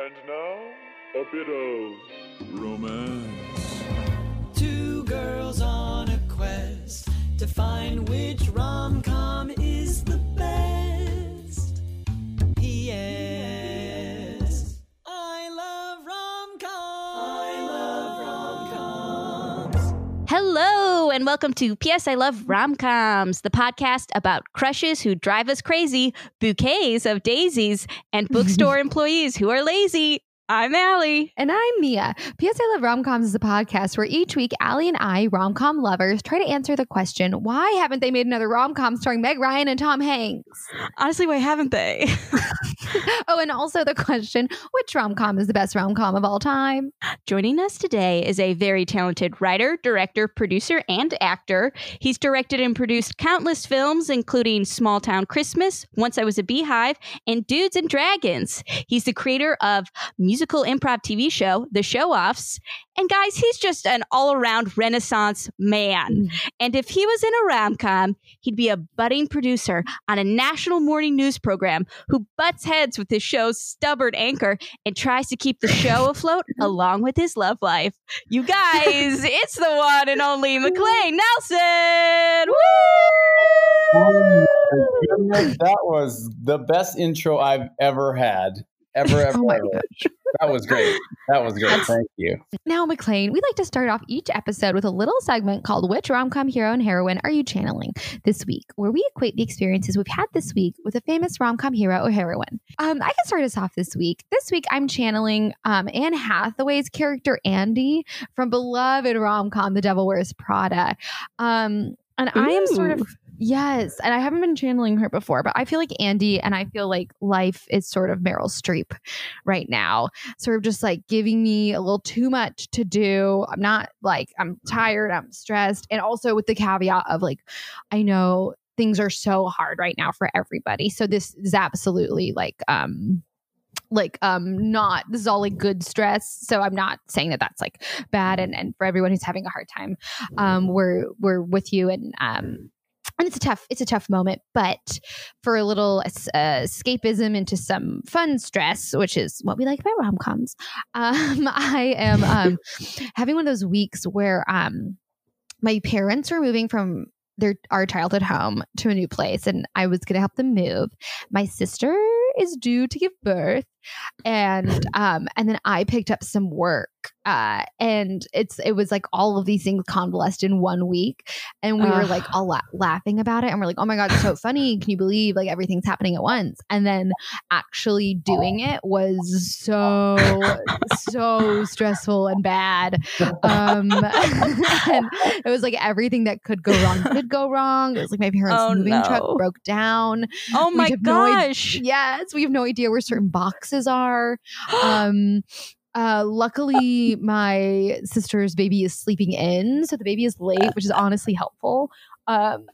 And now, a bit of romance. Two girls on a quest to find which rom and welcome to P.S. I Love Romcoms, the podcast about crushes who drive us crazy, bouquets of daisies, and bookstore employees who are lazy. I'm Allie. And I'm Mia. P.S. I Love Romcoms is a podcast where each week Allie and I, romcom lovers, try to answer the question why haven't they made another romcom starring Meg Ryan and Tom Hanks? Honestly, why haven't they? oh, and also the question which romcom is the best romcom of all time? Joining us today is a very talented writer, director, producer, and actor. He's directed and produced countless films, including Small Town Christmas, Once I Was a Beehive, and Dudes and Dragons. He's the creator of musical improv TV show, The Show Offs. And guys, he's just an all around Renaissance man. Mm. And if he was in a rom com, he'd be a budding producer on a national morning news program who butts heads with his show's stubborn anchor and tries to keep the show afloat along with his love life. You guys, it's the one and only Maclain Nelson. Woo! Oh goodness, that was the best intro I've ever had. Ever, ever, Oh my ever. That was great. That was great. Thank you. Now, Maclain, we like to start off each episode with a little segment called Which Rom Com Hero and Heroine Are You Channeling This Week, where we equate the experiences we've had this week with a famous rom com hero or heroine. Um, I can start us off this week. This week, I'm channeling um, Anne Hathaway's character Andy from beloved rom com The Devil Wears Prada. Um, and I am sort of Ooh. Yes, and I haven't been channeling her before, but I feel like Andy and I feel like life is sort of Meryl Streep right now. Sort of just like giving me a little too much to do. I'm not like I'm tired, I'm stressed, and also with the caveat of like I know things are so hard right now for everybody. So this is absolutely like um like um not this is all like good stress so i'm not saying that that's like bad and and for everyone who's having a hard time um we're we're with you and um and it's a tough it's a tough moment but for a little uh, escapism into some fun stress which is what we like about rom-coms um i am um having one of those weeks where um my parents were moving from their our childhood home to a new place and i was going to help them move. My sister is due to give birth and um and then i picked up some work uh and it's it was like all of these things convalesced in one week and we were like all la- laughing about it and we're like oh my god it's so funny can you believe like everything's happening at once? And then actually doing it was so so stressful and bad um and it was like everything that could go wrong could go wrong. It was like my parents Oh, moving no. truck broke down. Oh my have no gosh. Yes, we have no idea where certain boxes are. Um, uh, luckily, my sister's baby is sleeping in, so the baby is late, which is honestly helpful. Um,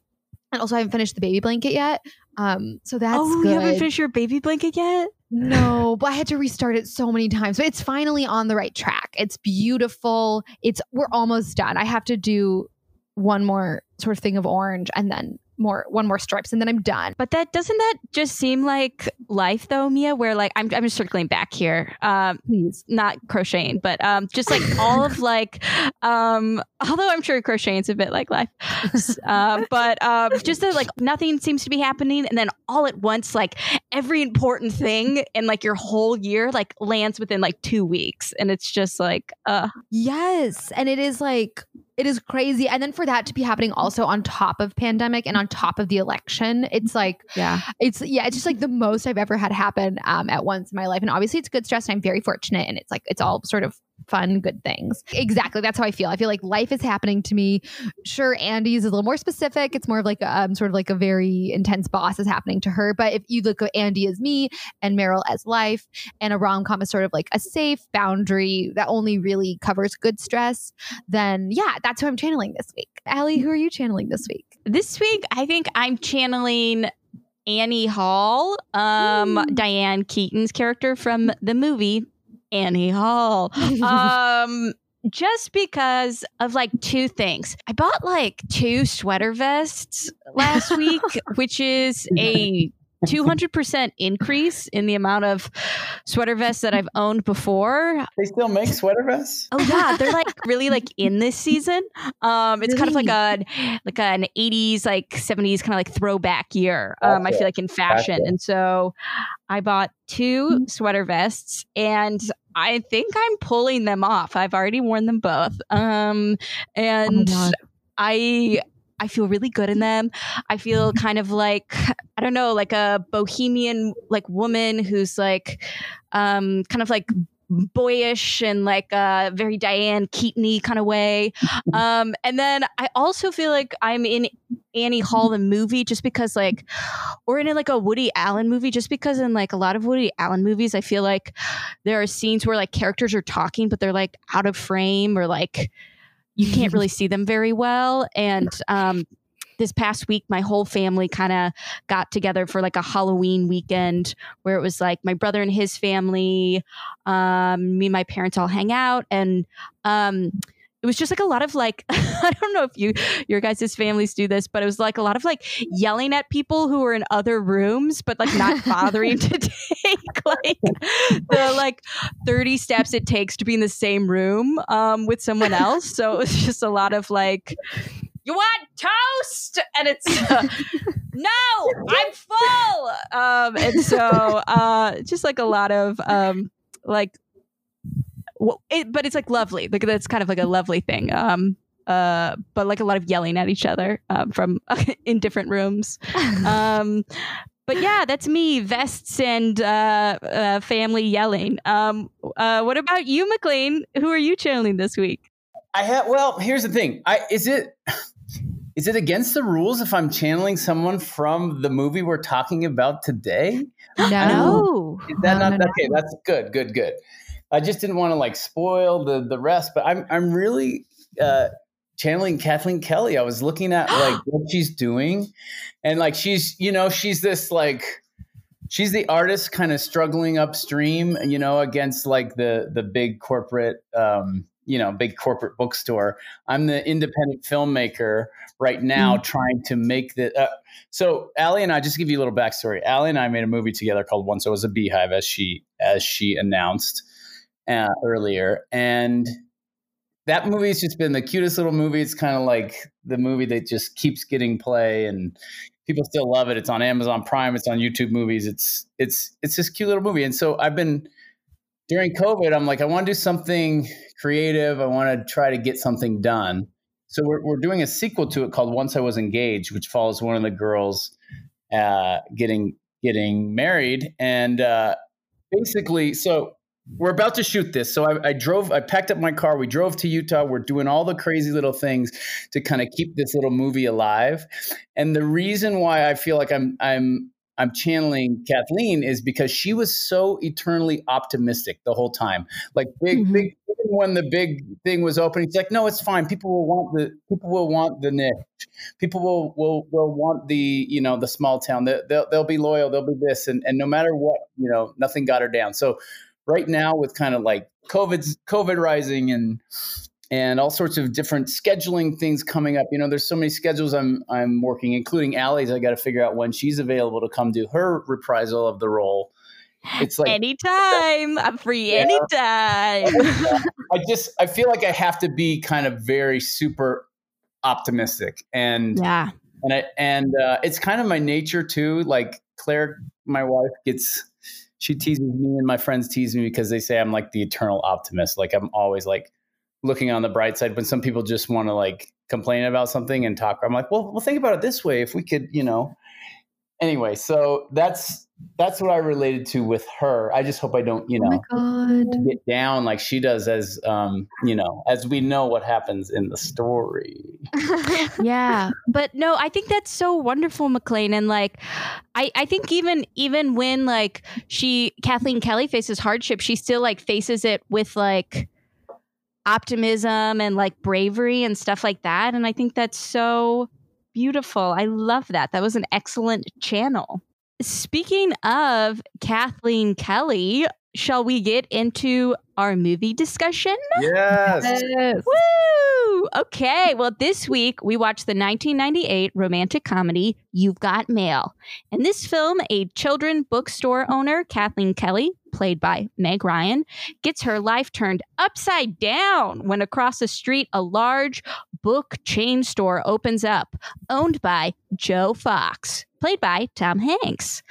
and also, I haven't finished the baby blanket yet. Um, so that's oh, good. you haven't finished your baby blanket yet? No, but I had to restart it so many times. But it's finally on the right track. It's beautiful. It's we're almost done. I have to do one more sort of thing of orange and then more one more stripes and then I'm done. But that doesn't that just seem like life though, Mia? Where like I'm I'm just circling back here. Um, Please. not crocheting, but um, just like all of like, um, although I'm sure crocheting's a bit like life, uh, but um, just that like nothing seems to be happening, and then all at once, like every important thing in like your whole year like lands within like two weeks, and it's just like, uh, Yes. And it is like, it is crazy. And then for that to be happening also on top of pandemic and on top of the election, it's like, yeah, it's, yeah, it's just like the most I've ever had happen um, at once in my life. And obviously it's good stress and I'm very fortunate. And it's like, it's all sort of fun, good things. Exactly. That's how I feel. I feel like life is happening to me. Sure, Andy's is a little more specific. It's more of like a, um, sort of like a very intense boss is happening to her. But if you look at Andy as me and Meryl as life, and a rom com is sort of like a safe boundary that only really covers good stress, then yeah, that's who I'm channeling this week. Allie, who are you channeling this week? this week I think I'm channeling. Annie Hall, um, Mm. Diane Keaton's character from the movie Annie Hall. um just because of like two things. I bought like two sweater vests last week, which is a 200% increase in the amount of sweater vests that I've owned before. They still make sweater vests? Oh yeah, they're like really like in this season. Um it's kind of like a like an 80s like 70s kind of like throwback year. Um I feel like in fashion. Gotcha. And so I bought two sweater vests and I think I'm pulling them off. I've already worn them both. Um and God. I I feel really good in them. I feel kind of like I don't know, like a bohemian like woman who's like um kind of like boyish and like a very Diane Keaton-y kind of way. Um and then I also feel like I'm in Annie Hall the movie just because like or in like a Woody Allen movie just because in like a lot of Woody Allen movies I feel like there are scenes where like characters are talking but they're like out of frame or like you can't really see them very well and um this past week my whole family kind of got together for like a halloween weekend where it was like my brother and his family um me and my parents all hang out and um it was just like a lot of like i don't know if you your guys' families do this but it was like a lot of like yelling at people who were in other rooms but like not bothering to take like the like 30 steps it takes to be in the same room um with someone else. So it was just a lot of like you want toast? And it's uh, no i'm full. Um and so uh just like a lot of um like well, it, but it's like lovely like that's kind of like a lovely thing um uh but like a lot of yelling at each other um, from in different rooms um but yeah that's me vests and uh, uh family yelling um uh what about you Maclain who are you channeling this week I have. Well, here's the thing. I is it is it against the rules if I'm channeling someone from the movie we're talking about today? no. no Is that No, not no, no. okay? That's good. Good. Good. I just didn't want to like spoil the the rest, but I'm I'm really uh, channeling Kathleen Kelly. I was looking at like what she's doing, and like she's you know she's this like she's the artist kind of struggling upstream, you know, against like the the big corporate. Um, you know, big corporate bookstore. I'm the independent filmmaker right now, trying to make the. Uh, so Allie and I just give you a little backstory. Allie and I made a movie together called Once I Was a Beehive, as she as she announced uh, earlier, and that movie's just been the cutest little movie. It's kind of like the movie that just keeps getting play, and people still love it. It's on Amazon Prime. It's on YouTube Movies. It's it's it's this cute little movie, and so I've been during COVID. I'm like, I want to do something creative. I want to try to get something done. So we're we're doing a sequel to it called Once I Was Engaged, which follows one of the girls uh, getting getting married, and uh, basically, so we're about to shoot this. So I, I drove, I packed up my car. We drove to Utah. We're doing all the crazy little things to kind of keep this little movie alive. And the reason why I feel like I'm I'm I'm channeling Kathleen is because she was so eternally optimistic the whole time. Like big, Mhm. big. When the big thing was opening, she's like, "No, it's fine. People will want the people will want the niche. People will will will want the you know the small town. They, they'll they'll be loyal. They'll be this, and and no matter what, you know, nothing got her down. So right now, with kind of like COVID's COVID rising and and all sorts of different scheduling things coming up. You know, there's so many schedules I'm I'm working, including Allie's. I got to figure out when she's available to come do her reprisal of the role. It's like anytime i'm free Yeah. anytime I just I feel like I have to be kind of very super optimistic and yeah and I, and uh, it's kind of my nature too. Like Claire, my wife, gets she teases me and my friends tease me because they say I'm like the eternal optimist. Like I'm always like looking on the bright side. When some people just want to like complain about something and talk, I'm like, well, well, think about it this way. If we could, you know. Anyway, so that's that's what I related to with her. I just hope I don't, you Oh know, my god. get down like she does as um, you know, as we know what happens in the story. yeah but no i think that's so wonderful Maclain and like I, I think even even when like she kathleen kelly faces hardship she still like faces it with like optimism and like bravery and stuff like that and i think that's so beautiful. I love that. That was an excellent channel. Speaking of kathleen kelly shall we get into our movie discussion Yes. Yes. Woo! Woo! Okay, well, this week we watched the 1998 romantic comedy You've Got Mail. In this film, a children bookstore owner, Kathleen Kelly, played by Meg Ryan, gets her life turned upside down when across the street a large book chain store opens up, owned by Joe Fox, played by Tom Hanks.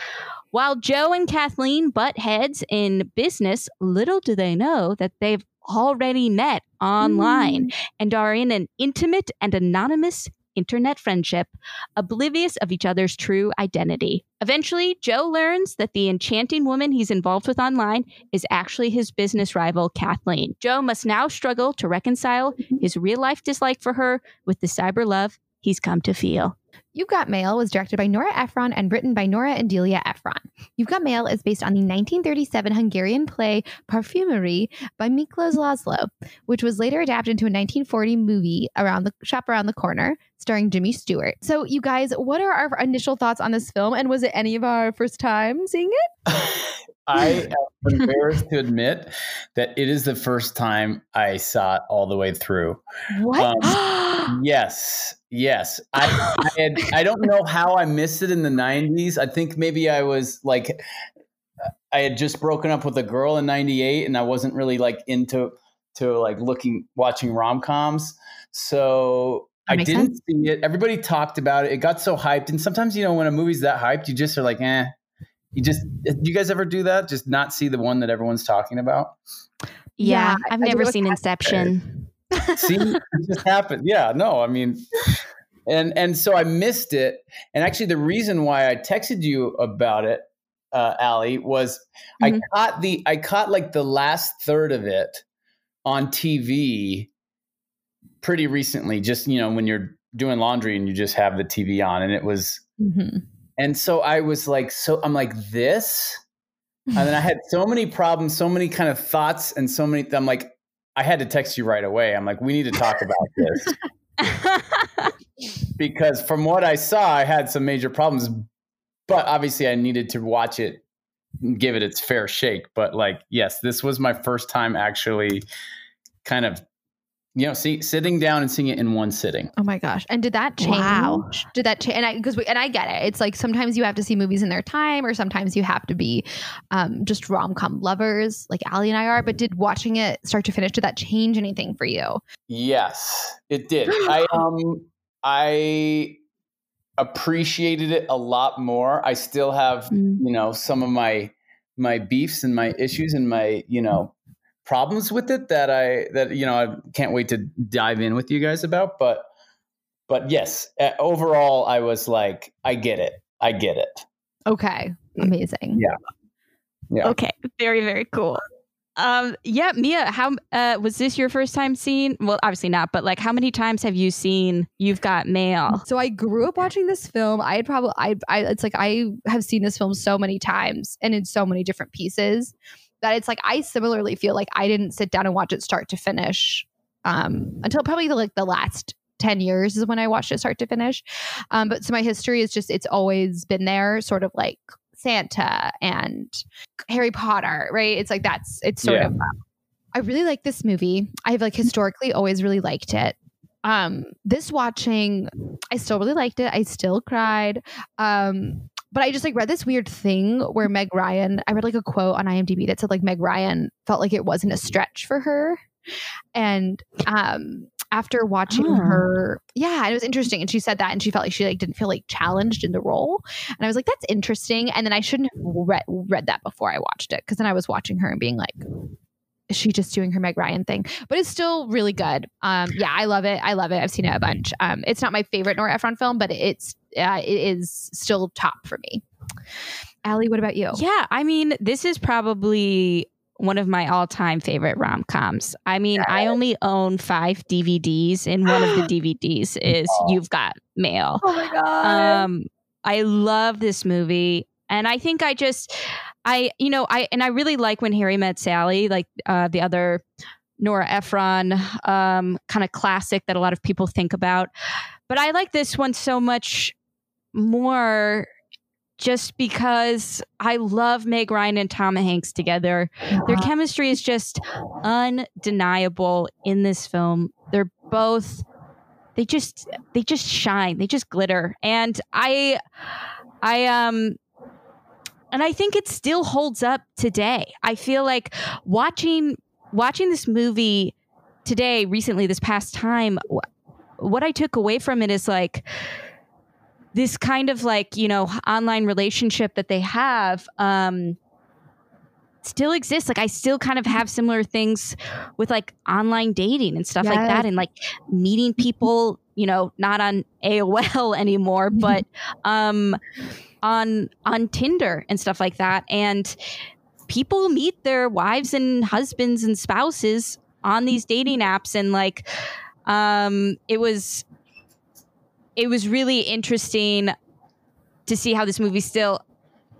While Joe and Kathleen butt heads in business, little do they know that they've already met online mm. and are in an intimate and anonymous internet friendship, oblivious of each other's true identity. Eventually, Joe learns that the enchanting woman he's involved with online is actually his business rival, Kathleen. Joe must now struggle to reconcile mm-hmm. his real life dislike for her with the cyber love he's come to feel. You've Got Mail was directed by Nora Ephron and written by Nora and Delia Ephron. You've Got Mail is based on the 1937 Hungarian play Parfumerie by Miklos Laszlo, which was later adapted into a 1940 movie around the shop around the corner starring Jimmy Stewart. So, you guys, what are our initial thoughts on this film? And was it any of our first time seeing it? I am embarrassed to admit that it is the first time I saw it all the way through. What? Um, yes, yes. I I, had, I don't know how I missed it in the '90s. I think maybe I was like, I had just broken up with a girl in '98, and I wasn't really like into to like looking watching rom coms. So That I didn't see it. Everybody talked about it. It got so hyped, and sometimes you know when a movie's that hyped, you just are like, eh. You just you guys ever do that? Just not see the one that everyone's talking about? Yeah, Yeah, I've I never do seen Inception. See, it just happened. Yeah, no, I mean, and and so I missed it. And actually, the reason why I texted you about it, uh, Allie, was Mhm. I caught the I caught like the last third of it on TV pretty recently. Just you know, when you're doing laundry and you just have the TV on, and it was. Mhm. And so I was like, so I'm like this, and then I had so many problems, so many kind of thoughts, and so many. I'm like, I had to text you right away. I'm like, we need to talk about this because from what I saw, I had some major problems. But obviously, I needed to watch it, give it its fair shake. But like, yes, this was my first time actually, kind of, you know, see, sitting down and seeing it in one sitting. Oh my gosh! And did that change? Wow. Did that change? And I because and I get it. It's like sometimes you have to see movies in their time, or sometimes you have to be um, just rom com lovers, like Ali and I are. But did watching it start to finish did that change anything for you? Yes, it did. I um I appreciated it a lot more. I still have, Mm. you know, some of my my beefs and my issues and my, you know, problems with it that I that you know, I can't wait to dive in with you guys about, but but yes, uh, overall I was like I get it. I get it. Okay, amazing. Yeah. Yeah. Okay, very very cool. Um, yeah, Mia, how uh, was this your first time seeing? Well, obviously not, but like, how many times have you seen You've Got Mail? So I grew up watching this film. I had probably I, I it's like I have seen this film so many times and in so many different pieces that it's like I similarly feel like I didn't sit down and watch it start to finish um until probably the, like the last 10 years is when I watched it start to finish. Um but so my history is just it's always been there sort of like Santa and Harry Potter, right? It's like that's it's sort Yeah. of um, I really like this movie. I've like historically always really liked it. Um this watching I still really liked it. I still cried. Um, but I just like read this weird thing where Meg Ryan, I read like a quote on IMDb that said like Meg Ryan felt like it wasn't a stretch for her. And um after watching Oh. her, yeah, it was interesting. And she said that and she felt like she like didn't feel like challenged in the role. And I was like, that's interesting. And then I shouldn't have read, read that before I watched it because then I was watching her and being like, is she just doing her Meg Ryan thing? But it's still really good. Um, yeah, I love it. I love it. I've seen it a bunch. Um, it's not my favorite Nora Ephron film, but it's uh, it is still top for me. Allie, what about you? Yeah, I mean, this is probably one of my all-time favorite rom-coms. I mean, I only own five DVDs, and one of the DVDs is You've Got Mail. Oh my god. Um, I love this movie, and I think I just, I you know, I and I really like when Harry met Sally, like uh, the other Nora Ephron um, kind of classic that a lot of people think about. But I like this one so much more just because I love Meg Ryan and Tom Hanks together. Their chemistry is just undeniable in this film. they're both they just they just shine they just glitter and i i um and i think it still holds up today i feel like watching watching this movie today recently this past time what i took away from it is like this kind of like you know online relationship that they have um still exists. Like i still kind of have similar things with like online dating and stuff like that and like meeting people you know not on aol anymore but um on on tinder and stuff like that. And people meet their wives and husbands and spouses on these dating apps and like um it was it was really interesting to see how this movie still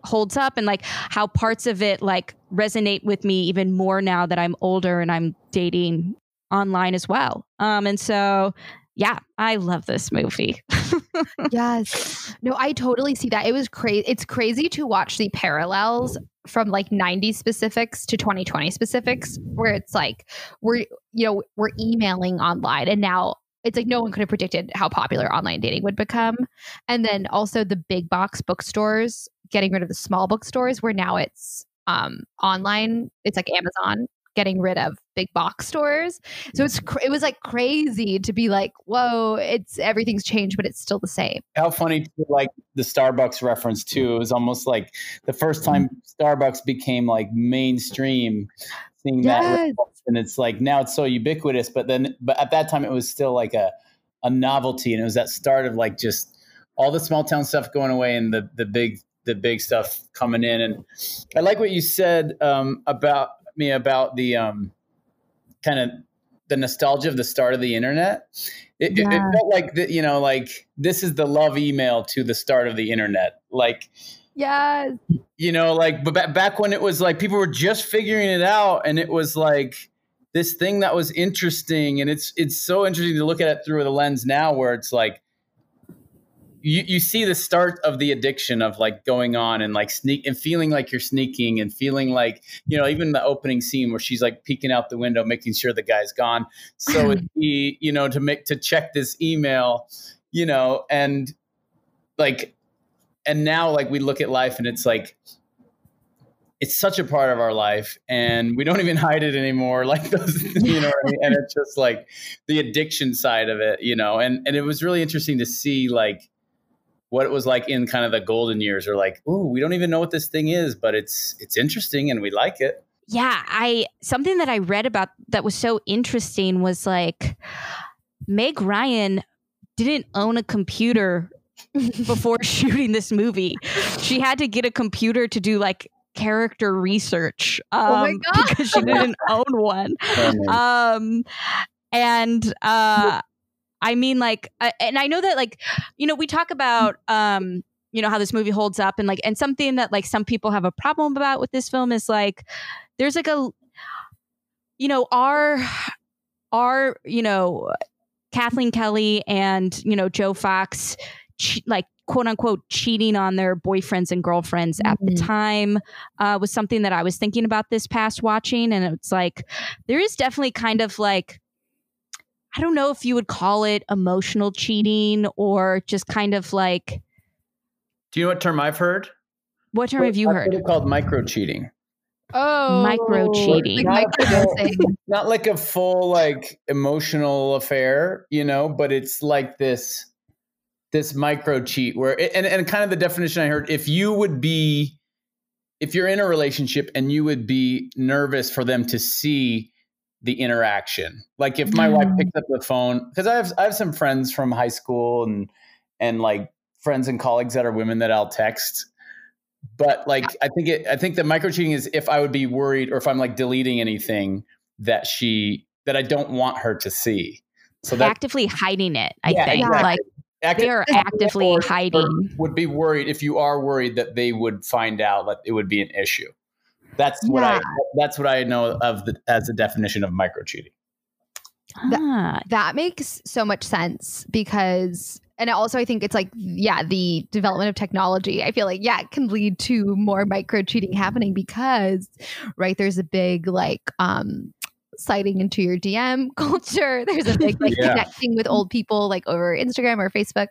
holds up and like how parts of it like resonate with me even more now that I'm older and I'm dating online as well. Um and so yeah, I love this movie. yes. No, I totally see that. It was crazy. It's crazy to watch the parallels from like 90s specifics to 2020 specifics where it's like we're you know, we're emailing online and now it's like no one could have predicted how popular online dating would become. And then also the big box bookstores getting rid of the small bookstores where now it's um online, it's like Amazon getting rid of big box stores. So it's cr- it was like crazy to be like, whoa, it's everything's changed, but it's still the same. How funny to like the Starbucks reference too. It was almost like the first time Starbucks became like mainstream, seeing that, Yes. and it's like now it's so ubiquitous. But then, but at that time, it was still like a a novelty, and it was that start of like just all the small town stuff going away and the the big the big stuff coming in. And I like what you said um, about me about the um, kind of the nostalgia of the start of the internet. It, it- it felt like the, you know, like this is the love email to the start of the internet. Like Yes. you know, like but back, back when it was like people were just figuring it out, and it was like this thing that was interesting, and it's it's so interesting to look at it through the lens now, where it's like you you see the start of the addiction of like going on and like sneak and feeling like you're sneaking and feeling like you know even the opening scene where she's like peeking out the window making sure the guy's gone so it you know to make to check this email you know and like and now like we look at life and it's like it's such a part of our life and we don't even hide it anymore like those you know and it's just like the addiction side of it you know? And and it was really interesting to see like what it was like in kind of the golden years or like ooh we don't even know what this thing is but it's it's interesting and we like it. Yeah, I something that I read about that was so interesting was like Meg Ryan didn't own a computer before shooting this movie. She had to get a computer to do like character research um, Oh my because she didn't own one. Um, and uh, I mean, like, uh, and I know that, like, you know, we talk about, um, you know, how this movie holds up, and like, and something that like some people have a problem about with this film is like, there's like a, you know, our, our, you know, Kathleen Kelly and you know Joe Fox, che- like quote unquote cheating on their boyfriends and girlfriends at the Mhm. time uh, was something that I was thinking about this past watching, and it's like there is definitely kind of like I don't know if you would call it emotional cheating or just kind of like do you know what term i've heard what term have you I've heard? it called micro cheating Oh, Micro cheating. Like microdosing. not like a full like emotional affair, you know, but it's like this this micro cheat where and and kind of the definition I heard if you would be if you're in a relationship and you would be nervous for them to see the interaction. Like if my wife Mm. picks up the phone because I have I have some friends from high school and and like friends and colleagues that are women that I'll text but like I think it I think the micro cheating is if I would be worried or if I'm like deleting anything that she that I don't want her to see. So that actively hiding it, I Yeah, think. exactly. Like acti- they are actively or- or hiding. would be worried if you are worried that they would find out that it would be an issue. That's what I that's what I know of the, as the definition of micro cheating. Ah, That makes so much sense because, and also I think it's like, yeah, the development of technology. I feel like, yeah, it can lead to more micro cheating happening because, right, there's a big like, um, sliding into your DM culture. There's a big like Yeah. connecting with old people like over Instagram or Facebook.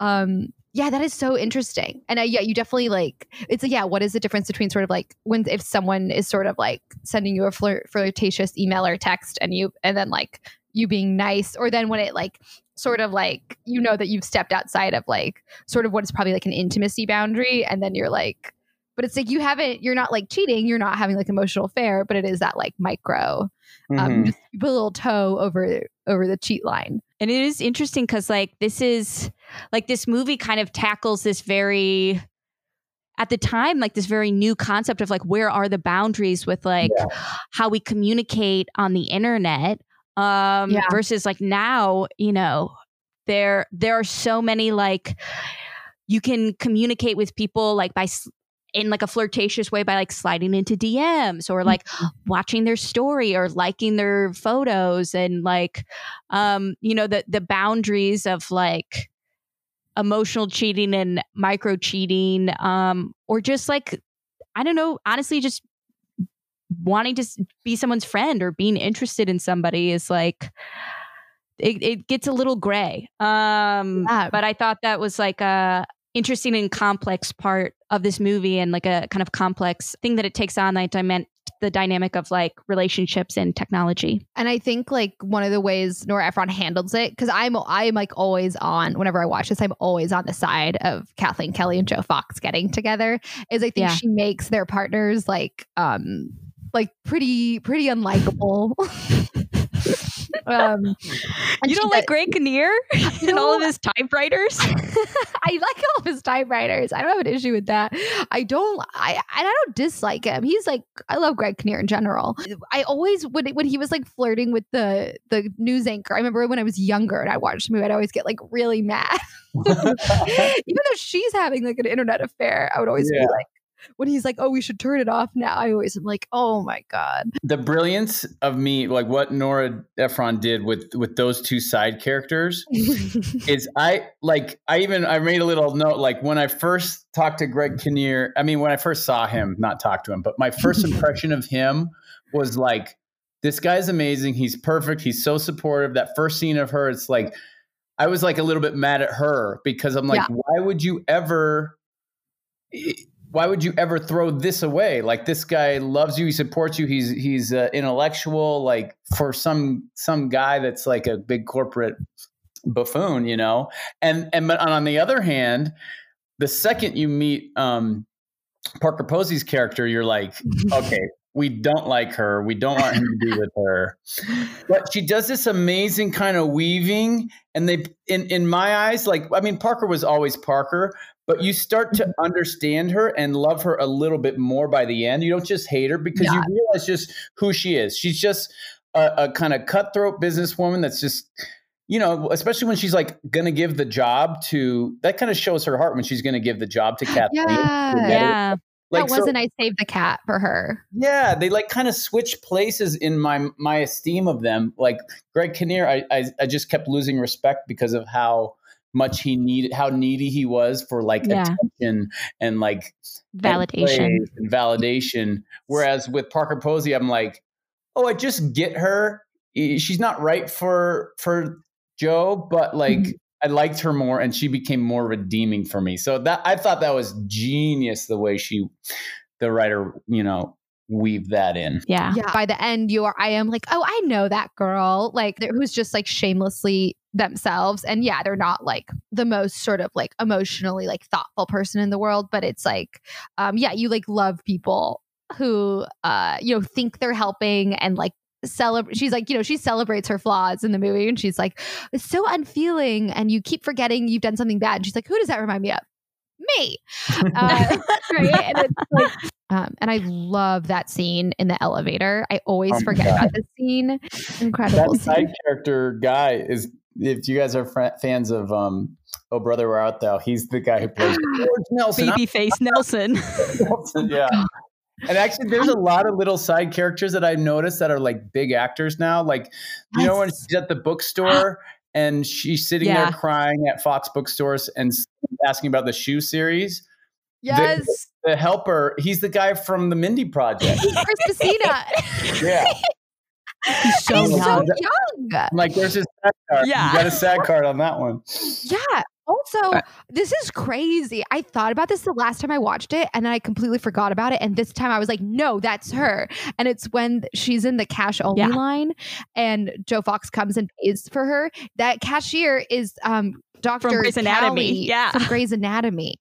Um, yeah, that is so interesting. And uh, yeah, you definitely like it's like, yeah, what is the difference between sort of like when if someone is sort of like sending you a flirt, flirtatious email or text and you and then like you being nice or then when it like sort of like you know that you've stepped outside of like sort of what is probably like an intimacy boundary and then you're like but it's like you haven't you're not like cheating you're not having like emotional affair but it is that like micro um Mhm. just put a little toe over over the cheat line And it is interesting because, like, this is like this movie kind of tackles this very, at the time, like this very new concept of like, where are the boundaries with like how we communicate on the internet um, Yeah. versus like now, you know, there there are so many like you can communicate with people like by s- in like a flirtatious way by like sliding into DMs or like watching their story or liking their photos and like um you know the the boundaries of like emotional cheating and micro cheating um or just like I don't know honestly just wanting to be someone's friend or being interested in somebody is like it, it gets a little gray um Yeah. but I thought that was like a interesting and complex part of this movie and like a kind of complex thing that it takes on. Like dyma- the dynamic of like relationships and technology. And i think like one of the ways nora ephron handles it because i'm i'm like always on whenever i watch this i'm always on the side of kathleen kelly and joe fox getting together is i think Yeah. she makes their partners like um like pretty pretty unlikable um you don't like Greg Kinnear and all of his typewriters? I like all of his typewriters. I don't have an issue with that. I don't. I and I don't dislike him. He's like I love Greg Kinnear in general. I always when when he was like flirting with the the news anchor. I remember when I was younger and I watched the movie. I'd always get like really mad, even though she's having like an internet affair. I would always Yeah. be like. When he's like, "Oh, we should turn it off now," I always am like, "Oh my god!" the brilliance of me, like what Nora Ephron did with with those two side characters, is I like I even I made a little note like when I first talked to Greg Kinnear. I mean, when I first saw him, not talked to him, but my first impression of him was like, this guy's amazing. He's perfect. He's so supportive. That first scene of her, it's like I was like a little bit mad at her because I'm like, Yeah. why would you ever? Why would you ever throw this away? Like this guy loves you, he supports you. He's he's uh, intellectual. Like for some some guy that's like a big corporate buffoon, you know. And and but on the other hand, the second you meet um, Parker Posey's character, you're like, okay, we don't like her. We don't want him to be with her. But she does this amazing kind of weaving, and they, in in my eyes, like I mean, Parker was always Parker, but you start to mm-hmm. understand her and love her a little bit more by the end. You don't just hate her because you realize just who she is. She's just a, a kind of cutthroat businesswoman that's just you know, especially when she's like going to give the job to that kind of shows her heart when she's going to give the job to Kathleen. Yeah. yeah. Like, that wasn't I saved the cat for her. yeah, they like kind of switch places in my my esteem of them. Like Greg Kinnear, I, I I just kept losing respect because of how much he needed, how needy he was for like Yeah. attention and like Validation. and validation. Whereas with Parker Posey, I'm like, oh, I just get her. She's not right for for Joe, but like Mm-hmm. I liked her more, and she became more redeeming for me. So that I thought that was genius the way she, the writer, you know, weaved that in. Yeah. yeah. By the end you are i am like oh i know that girl like who's just like shamelessly themselves. And yeah they're not like the most sort of like emotionally like thoughtful person in the world but it's like um yeah you like love people who uh you know think they're helping and like celebrate she's like you know she celebrates her flaws in the movie and she's like it's so unfeeling and you keep forgetting you've done something bad. And she's like who does that remind me of? Me. Uh, right? And it's like um, and I love that scene in the elevator. I always Oh forget God. about this scene. Incredible That scene. side character guy is. If you guys are fr- fans of um, Oh Brother We're Out Thou, he's the guy who plays George Nelson. Babyface Nelson. Nelson, yeah. And actually, there's a lot of little side characters that I noticed that are like big actors now. Like, you know, when she's at the bookstore and she's sitting Yeah. there crying at Fox bookstores and asking about the shoe series. Yes. The helper, he's the guy from the Mindy Project. Chris Messina. Yeah. He's so He's young. so young. I'm like, there's his sad card. Yeah. You got a sad card on that one. Yeah. Also, this is crazy. I thought about this the last time I watched it and then I completely forgot about it. And this time I was like, no, that's her. And it's when she's in the cash only Yeah. line and Joe Fox comes and pays for her. That cashier is um Dr. Grey's Anatomy. Callie Yeah. From Grey's Anatomy.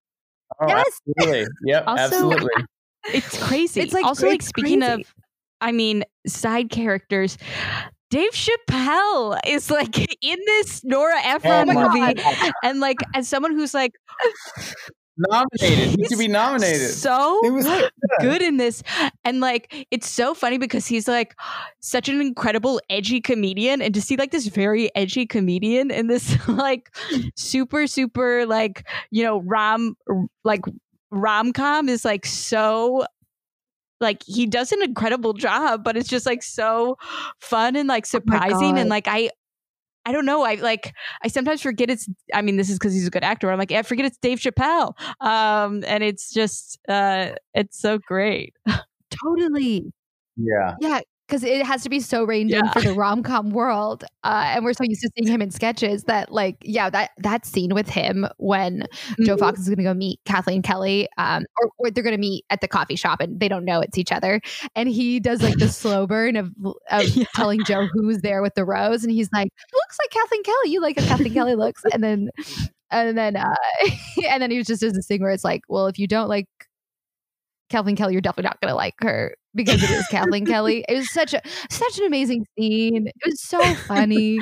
Oh, Yes. absolutely. Yep, Also- absolutely. It's crazy. It's like also like speaking crazy. of I mean side characters. Dave Chappelle is like in this Nora oh Ephron Oh movie. God. And like as someone who's like Nominated. He should be nominated. so He was good in this. And like it's so funny because he's like such an incredible edgy comedian and to see like this very edgy comedian in this like super super like you know rom like rom-com is like so like he does an incredible job but it's just like so fun and like surprising and like I I don't know. I like. I sometimes forget it's. I mean, this is because he's a good actor. I'm like, I forget it's Dave Chappelle. Um, and it's just, uh, it's so great. Totally. Yeah. Yeah. Because it has to be so reined in Yeah. for the rom com world, uh, and we're so used to seeing him in sketches that, like, yeah, that that scene with him when Joe Mhm. Fox is going to go meet Kathleen Kelly, um, or, or they're going to meet at the coffee shop and they don't know it's each other. And he does like the slow burn of, of Yeah. telling Joe who's there with the rose. And he's like, looks like Kathleen Kelly. You like how Kathleen Kelly looks. And then, and then, uh, and then he was just does this thing where it's like, well, if you don't like Kathleen Kelly, you're definitely not going to like her because it is Kathleen Kelly. It was such a such an amazing scene. It was so funny,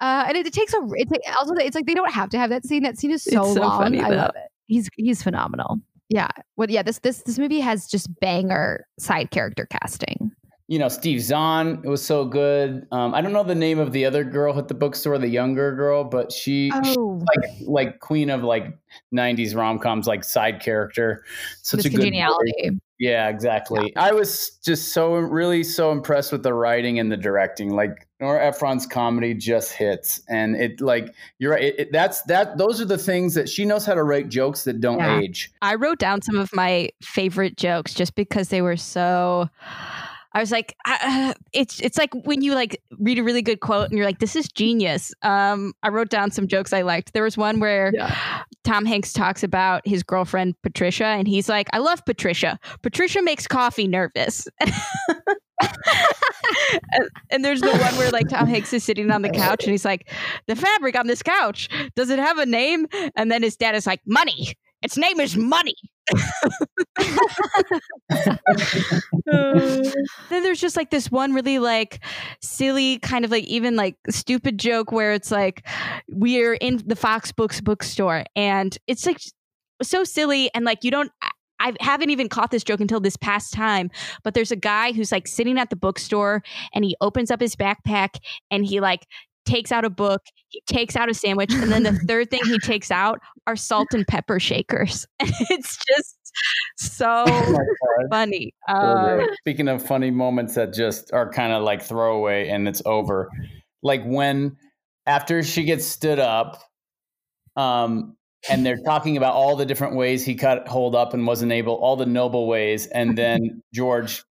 uh, and it, it takes a. It also it's like they don't have to have that scene. That scene is so, It's so long. funny, I though. love it. He's he's phenomenal. Yeah. Well, yeah. This this this movie has just banger side character casting. You know, Steve Zahn was so good. Um, I don't know the name of the other girl at the bookstore, the younger girl, but she, she's Oh, like like queen of like '90s rom coms, like side character. Such Miss a good voice. Congeniality. Yeah, exactly. I was just so really so impressed with the writing and the directing. Like Nora Ephron's comedy just hits, and it like you're right. It, it- that's that. Those are the things that she knows how to write jokes that don't Yeah. age. I wrote down some of my favorite jokes just because they were so. I was like, uh, it's it's like when you like read a really good quote and you're like, this is genius. Um, I wrote down some jokes I liked. There was one where Tom Hanks talks about his girlfriend Patricia, and he's like, I love Patricia. Patricia makes coffee nervous. and, and there's the one where like Tom Hanks is sitting on the couch and he's like, the fabric on this couch does it have a name? And then his dad is like, money. Its name is money. Uh, then there's just like this one really like silly kind of like even like stupid joke where it's like we're in the Fox Books bookstore and it's like so silly and like you don't I- I haven't even caught this joke until this past time, but there's a guy who's like sitting at the bookstore and he opens up his backpack and he like takes out a book, he takes out a sandwich, and then the third thing he takes out are salt and pepper shakers. And it's just so Oh funny. Um. Speaking of funny moments that just are kind of like throwaway and it's over, like when after she gets stood up, um, and they're talking about all the different ways he cut hold up and wasn't able, all the noble ways, and then George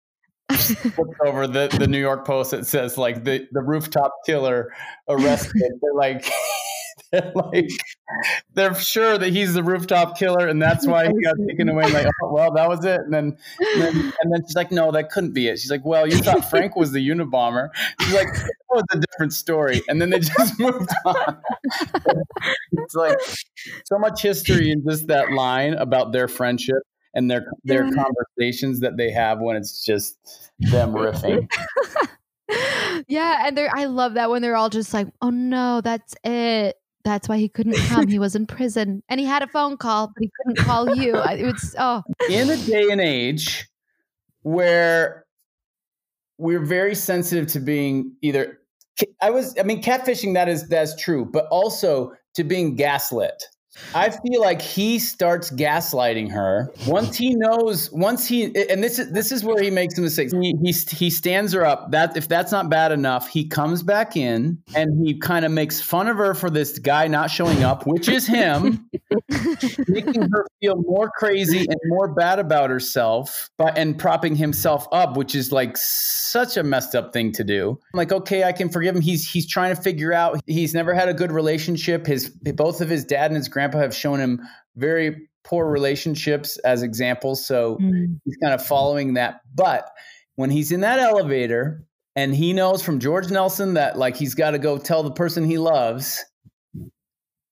over the, the New York Post that says like the, the rooftop killer arrested. they're like they're like they're sure that he's the rooftop killer and that's why he got taken away. Like, oh well, that was it. And then and then, and then she's like, no, that couldn't be it. She's like, well, you thought Frank was the Unabomber. She's like, that was a different story. And then they just moved on. it's like so much history in just that line about their friendship and their their Yeah. conversations that they have when it's just them riffing. yeah, and they're I love that when they're all just like, "Oh no, that's it. That's why he couldn't come. He was in prison, and he had a phone call, but he couldn't call you." I- It was oh, in a day and age where we're very sensitive to being either I was I mean catfishing that is that's true but also to being gaslit. I feel like he starts gaslighting her once he knows once he and this is this is where he makes a mistake. He he, he stands her up. That if that's not bad enough, he comes back in and he kind of makes fun of her for this guy not showing up, which is him. making her feel more crazy and more bad about herself, but and propping himself up, which is like such a messed up thing to do. I'm like, okay, I can forgive him. He's he's trying to figure out. He's never had a good relationship. His both of his dad and his grandpa have shown him very poor relationships as examples. So Mm. he's kind of following that. But when he's in that elevator and he knows from George Nelson that like he's got to go tell the person he loves,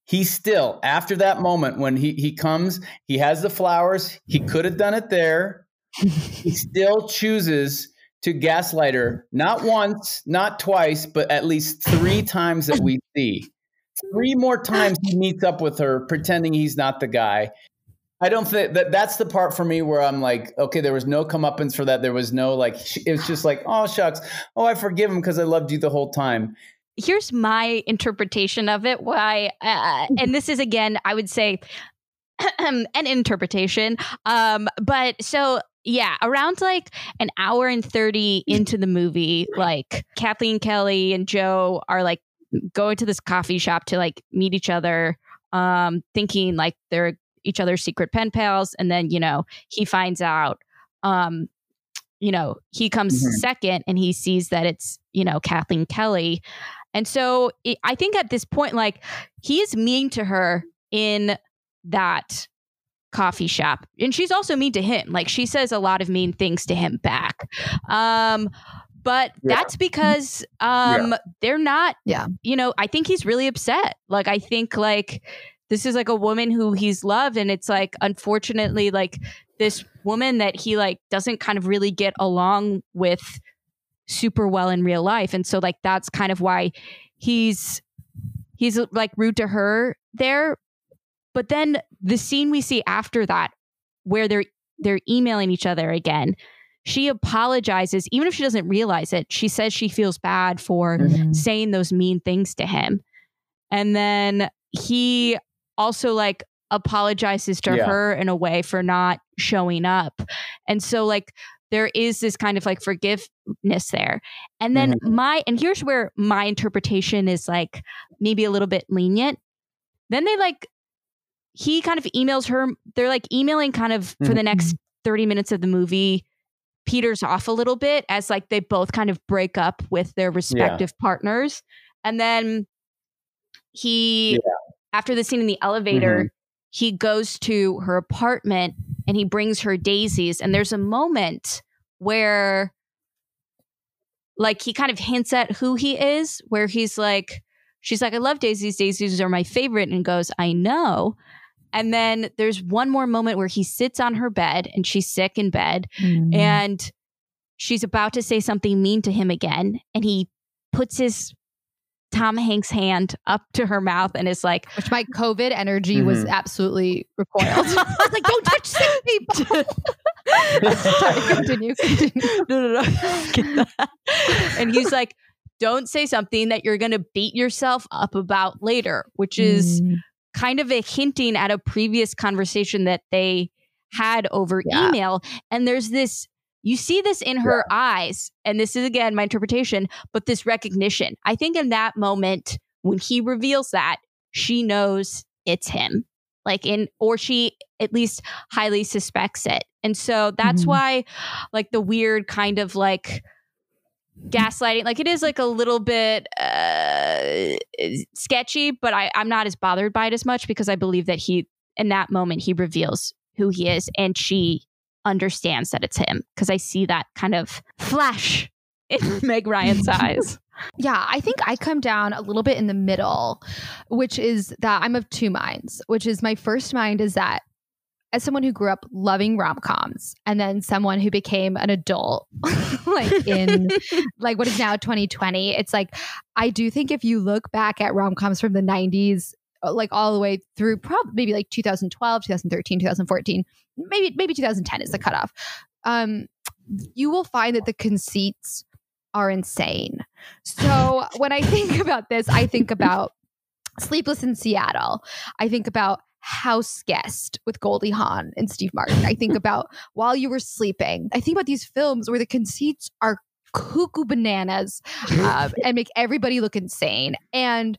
he still after that moment when he he comes, he has the flowers. He could have done it there. he still chooses to gaslight her not once, not twice, but at least three times that we see. Three more times he meets up with her, pretending he's not the guy. I don't think that that's the part for me where I'm like, okay, there was no comeuppance for that. There was no like, it was just like, oh shucks, oh I forgive him because I loved you the whole time. here's my interpretation of it why uh, and this is again i would say an interpretation um but so yeah around like an hour and 30 into the movie like kathleen kelly and joe are like going to this coffee shop to like meet each other um thinking like they're each other's secret pen pals and then you know he finds out um you know he comes Mhm. second and he sees that it's you know kathleen kelly and so it, I think at this point, like he is mean to her in that coffee shop, and she's also mean to him. Like she says a lot of mean things to him back. Um, but Yeah. that's because um, they're not. Yeah. You know, I think he's really upset. Like I think like this is like a woman who he's loved, and it's like unfortunately like this woman that he like doesn't kind of really get along with super well in real life and so like that's kind of why he's he's like rude to her there but then the scene we see after that where they're they're emailing each other again she apologizes even if she doesn't realize it she says she feels bad for Mm. saying those mean things to him. And then he also like apologizes to Yeah. her in a way for not showing up. And so like there is this kind of like forgiveness there. And then my and here's where my interpretation is like maybe a little bit lenient. Then they like he kind of emails her they're like emailing kind of for the next 30 minutes of the movie peters off a little bit as like they both kind of break up with their respective partners. And then he after the scene in the elevator mm-hmm. he goes to her apartment and he brings her daisies. And there's a moment where like he kind of hints at who he is where he's like she's like i love daisies. Daisies are my favorite. And goes i know and then there's one more moment where he sits on her bed and she's sick in bed Mm. and she's about to say something mean to him again and he puts his tom hanks hand up to her mouth and is like Which my COVID energy was Mhm. absolutely recoiled. I was like, don't touch sick people. Sorry, continue. continue. no, no, no. And he's like, don't say something that you're going to beat yourself up about later, which is Mm. Kind of a hinting at a previous conversation that they had over Yeah. email. And there's this, you see this in her eyes. And this is again my interpretation, but this recognition. I think in that moment, when he reveals that, she knows it's him. Like in, or she at least highly suspects it. And so that's Mhm. why, like, the weird kind of like, gaslighting. Like it is like a little bit uh sketchy but I, i'm not as bothered by it as much because i believe that he in that moment he reveals who he is and she understands that it's him because i see that kind of flash in meg ryan's eyes. Yeah, I think I come down a little bit in the middle, which is that I'm of two minds, which is my first mind is that as someone who grew up loving rom-coms and then someone who became an adult like in like what is now 2020 it's like i do think if you look back at rom-coms from the 90s uh, like all the way through probably maybe like 2012 2013 2014 maybe maybe 2010 is the cutoff um you will find that the conceits are insane. So when i think about this i think about sleepless in seattle. I think about house guest with goldie hawn and steve martin i think about while you were sleeping i think about these films where the conceits are cuckoo bananas um, and make everybody look insane. And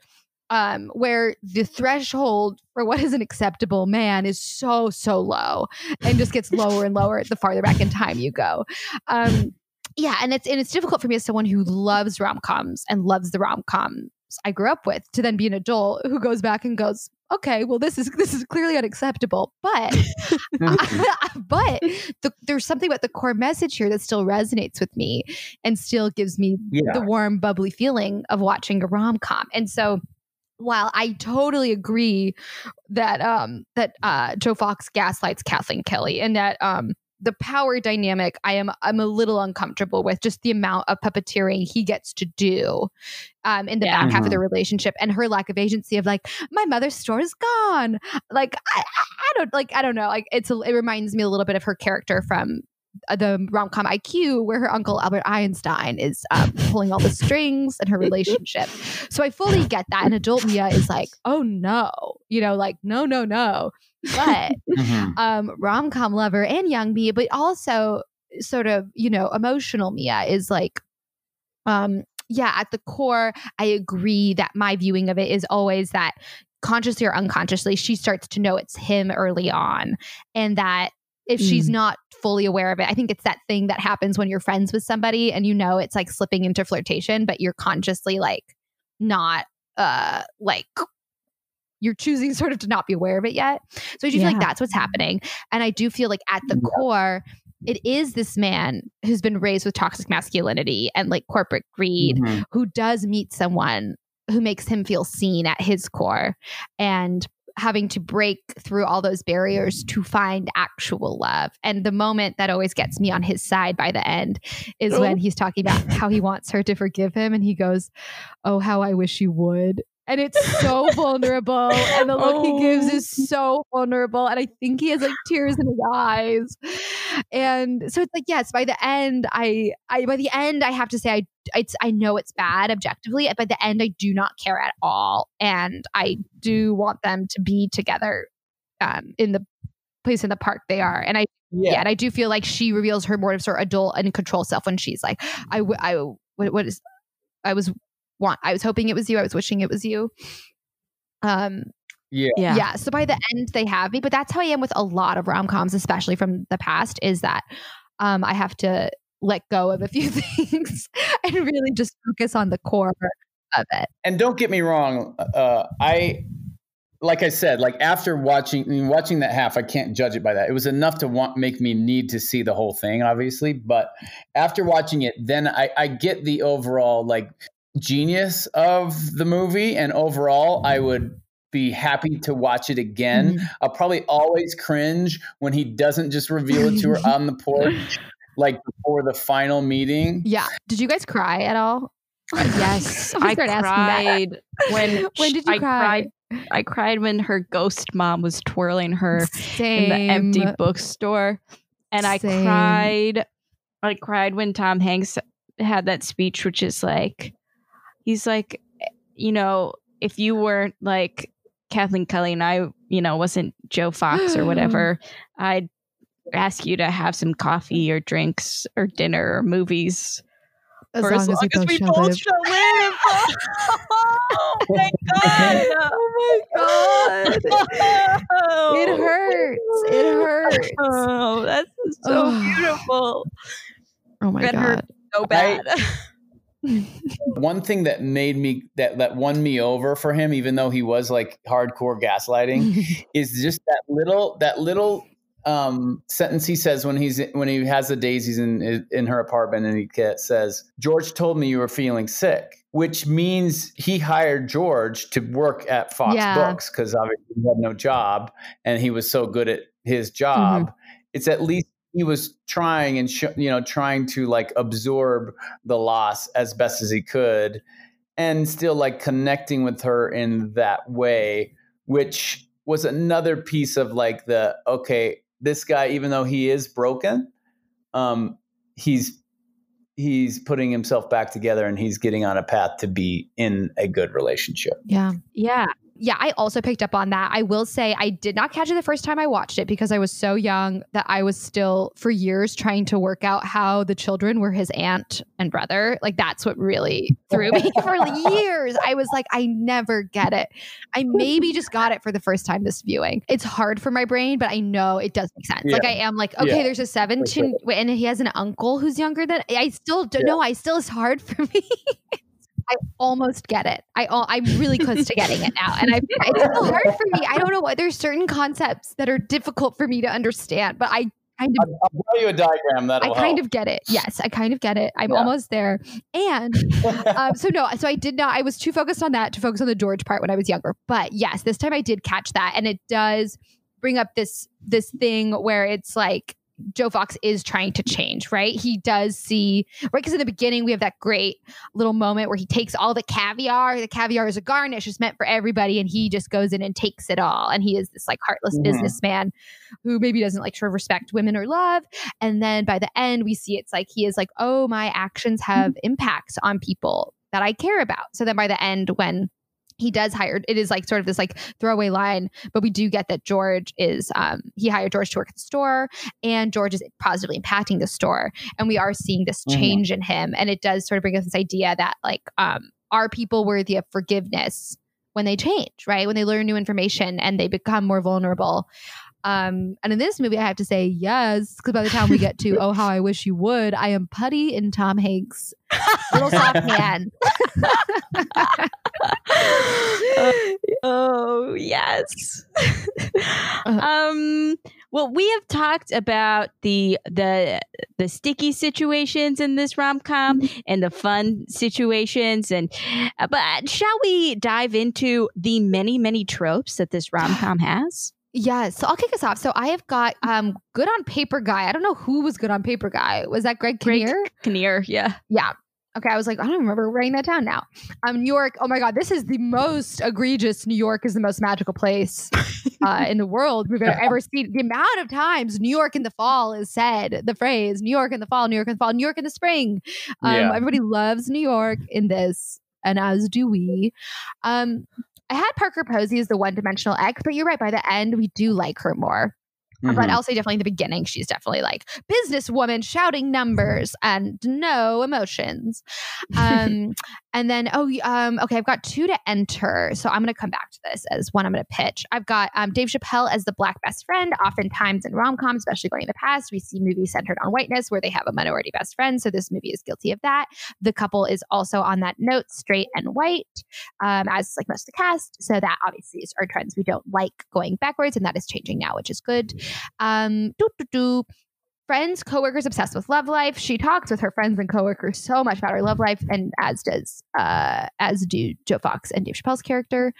um, where the threshold for what is an acceptable man is so so low and just gets lower and lower the farther back in time you go. Um, yeah, and it's and it's difficult for me as someone who loves rom coms and loves the rom coms I grew up with to then be an adult who goes back and goes, okay, well this is this is clearly unacceptable, but but the, there's something about the core message here that still resonates with me and still gives me Yeah. the warm, bubbly feeling of watching a rom com, and so. While I totally agree that um that uh Joe Fox gaslights Kathleen Kelly and that um the power dynamic I am I'm a little uncomfortable with just the amount of puppeteering he gets to do um in the Yeah. back half of the relationship and her lack of agency of like my mother's store is gone. Like I, I, I don't like I don't know like it's a, it reminds me a little bit of her character from uh, the rom-com IQ where her uncle Albert Einstein is um, pulling all the strings in her relationship. So I fully get that and adult Mia is like oh no you know like no no no but Mhm. um, rom com lover and young Mia, but also sort of, you know, emotional Mia is like, um, yeah, at the core, I agree that my viewing of it is always that consciously or unconsciously, she starts to know it's him early on. And that if she's Mm. not fully aware of it, I think it's that thing that happens when you're friends with somebody and you know it's like slipping into flirtation, but you're consciously like not uh like you're choosing sort of to not be aware of it yet. So I do feel like that's what's happening. And I do feel like at the core, it is this man who's been raised with toxic masculinity and like corporate greed Mhm. who does meet someone who makes him feel seen at his core and having to break through all those barriers to find actual love. And the moment that always gets me on his side by the end is when he's talking about how he wants her to forgive him and he goes, "Oh, how I wish you would." And it's so vulnerable and the look he gives is so vulnerable and I think he has like tears in his eyes. And so it's like yes, by the end I I by the end I have to say I it's I know it's bad objectively. By the end I do not care at all and I do want them to be together um in the place in the park they are. And I yeah. Yeah. and I do feel like she reveals her more of sort of adult and control self when she's like, I, w- I, what, what is, I was want, I was hoping it was you. I was wishing it was you. Um, Yeah. Yeah. yeah. So by the end, they have me, but that's how I am with a lot of rom coms, especially from the past. Is that um, I have to let go of a few things and really just focus on the core of it. and don't get me wrong uh, i like i said like after watching I mean, watching that half i can't judge it by that it was enough to want make me need to see the whole thing obviously but after watching it then i, I get the overall like genius of the movie and overall i would be happy to watch it again mm-hmm. i'll probably always cringe when he doesn't just reveal it to her on the porch like before the final meeting Yeah. Did you guys cry at all? Yes, I'm I starting asking that. cried when When did you I cry? cried. I cried when her ghost mom was twirling her Same. in the empty bookstore, and I Same. cried. I cried when Tom Hanks had that speech, which is like, he's like, you know, if you weren't like Kathleen Kelly and I, you know, wasn't Joe Fox or whatever, I'd ask you to have some coffee or drinks or dinner or movies As for long as as long we as both we shall both live. shall live. oh my god! Oh my god. Oh. It hurts. It hurts. Oh, that's so Oh. beautiful. Oh my That hurt. god. So bad. one thing that made me that that won me over for him even though he was like hardcore gaslighting is just that little that little um, sentence he says when he's when he has the daisies in in her apartment and he says George told me you were feeling sick which means he hired George to work at Fox Yeah. Books because obviously he had no job and he was so good at his job it's at least he was trying and sh- you know trying to like absorb the loss as best as he could and still like connecting with her in that way which was another piece of like the okay this guy even though he is broken um he's he's putting himself back together and he's getting on a path to be in a good relationship yeah. yeah, yeah, I also picked up on that. I will say I did not catch it the first time I watched it because I was so young that I was still for years trying to work out how the children were his aunt and brother. Like that's what really threw me for years. I was like, I never get it. I maybe just got it for the first time this viewing. It's hard for my brain, but I know it does make sense. Like I am like, okay, Yeah, there's a seven sure. and he has an uncle who's younger than I still don't Yeah. know. I still it's hard for me. I almost get it. I al- I'm really close to getting it now, and I it's still hard for me. I don't know why there's certain concepts that are difficult for me to understand, but I kind of I'll, I'll draw you a diagram that'll kind help. of get it. Yes, I kind of get it. I'm Yeah. almost there. And um, so no, so I did not. I was too focused on that to focus on the George part when I was younger. But yes, this time I did catch that, and it does bring up this this thing where it's like Joe Fox is trying to change, right? He does see right because in the beginning we have that great little moment where he takes all the caviar. The caviar is a garnish; it's meant for everybody, and he just goes in and takes it all. And he is this like heartless Mhm. businessman who maybe doesn't like sort of respect women or love. And then by the end, we see it's like he is like, oh, my actions have impacts on people that I care about. So then by the end, when he does hire, it is like sort of this like throwaway line, but we do get that George is, um, he hired George to work at the store and George is positively impacting the store. And we are seeing this Mhm. change in him. And it does sort of bring us this idea that like, um, are people worthy of forgiveness when they change, right? When they learn new information and they become more vulnerable. Um, and in this movie, I have to say yes, because by the time we get to "Oh How I Wish You Would," I am putty in Tom Hanks' little soft man. oh yes. um well we have talked about the the the sticky situations in this rom-com and the fun situations and uh, but shall we dive into the many many tropes that this rom-com has? Yes, so I'll kick us off. So I have got um, good on paper guy. I don't know who was good on paper guy. Was that Greg Greg Kinnear? Kinnear, yeah. Yeah. Okay, I was like, I don't remember writing that down now. Um, New York. Oh my God, this is the most egregious. New York is the most magical place uh, in the world we've ever seen. The amount of times New York in the fall is said, the phrase New York in the fall, New York in the fall, New York in the spring. Um, Yeah. Everybody loves New York in this, and as do we. Um, I had Parker Posey as the one dimensional X, but you're right. By the end, we do like her more. But Mhm. I'll say definitely in the beginning, she's definitely like businesswoman shouting numbers and no emotions. Um, and then, oh, um, okay, I've got two to enter. So I'm going to come back to this as one I'm going to pitch. I've got um, Dave Chappelle as the black best friend. Oftentimes in rom coms, especially going in the past, we see movies centered on whiteness where they have a minority best friend. So this movie is guilty of that. The couple is also on that note, straight and white, um, as like most of the cast. So that obviously is our trends we don't like going backwards, and that is changing now, which is good. Um. Friends, coworkers obsessed with love life. She talks with her friends and coworkers so much about her love life, and as does uh, as do Joe Fox and Dave Chappelle's character.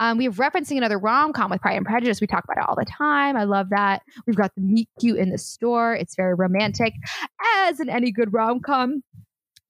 Um, we have referencing another rom com with Pride and Prejudice. We talk about it all the time. I love that. We've got the meet cute in the store. It's very romantic, as in any good rom com.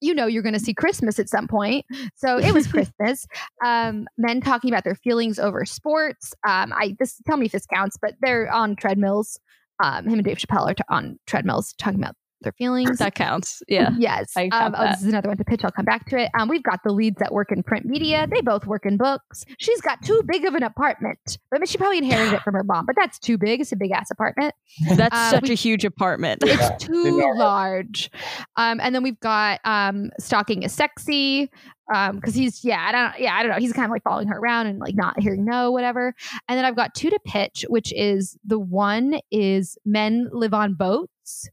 You know you're going to see Christmas at some point, so it was Christmas. Um, men talking about their feelings over sports. Um, I this tell me if this counts, but they're on treadmills. Um, him and Dave Chappelle are t- on treadmills talking about their feelings. That counts. Yeah. Yes. I Um, oh, this is another one to pitch. I'll come back to it. Um, we've got the leads that work in print media. They both work in books. She's got too big of an apartment. I mean, she probably inherited it from her mom, but that's too big. It's a big ass apartment. That's Uh, such we- a huge apartment. Yeah, It's too they are. large. Um, and then we've got um, stalking is sexy. Um, because he's yeah, I don't yeah, I don't know. He's kind of like following her around and like not hearing no, whatever. And then I've got two to pitch, which is the one is men live on boats.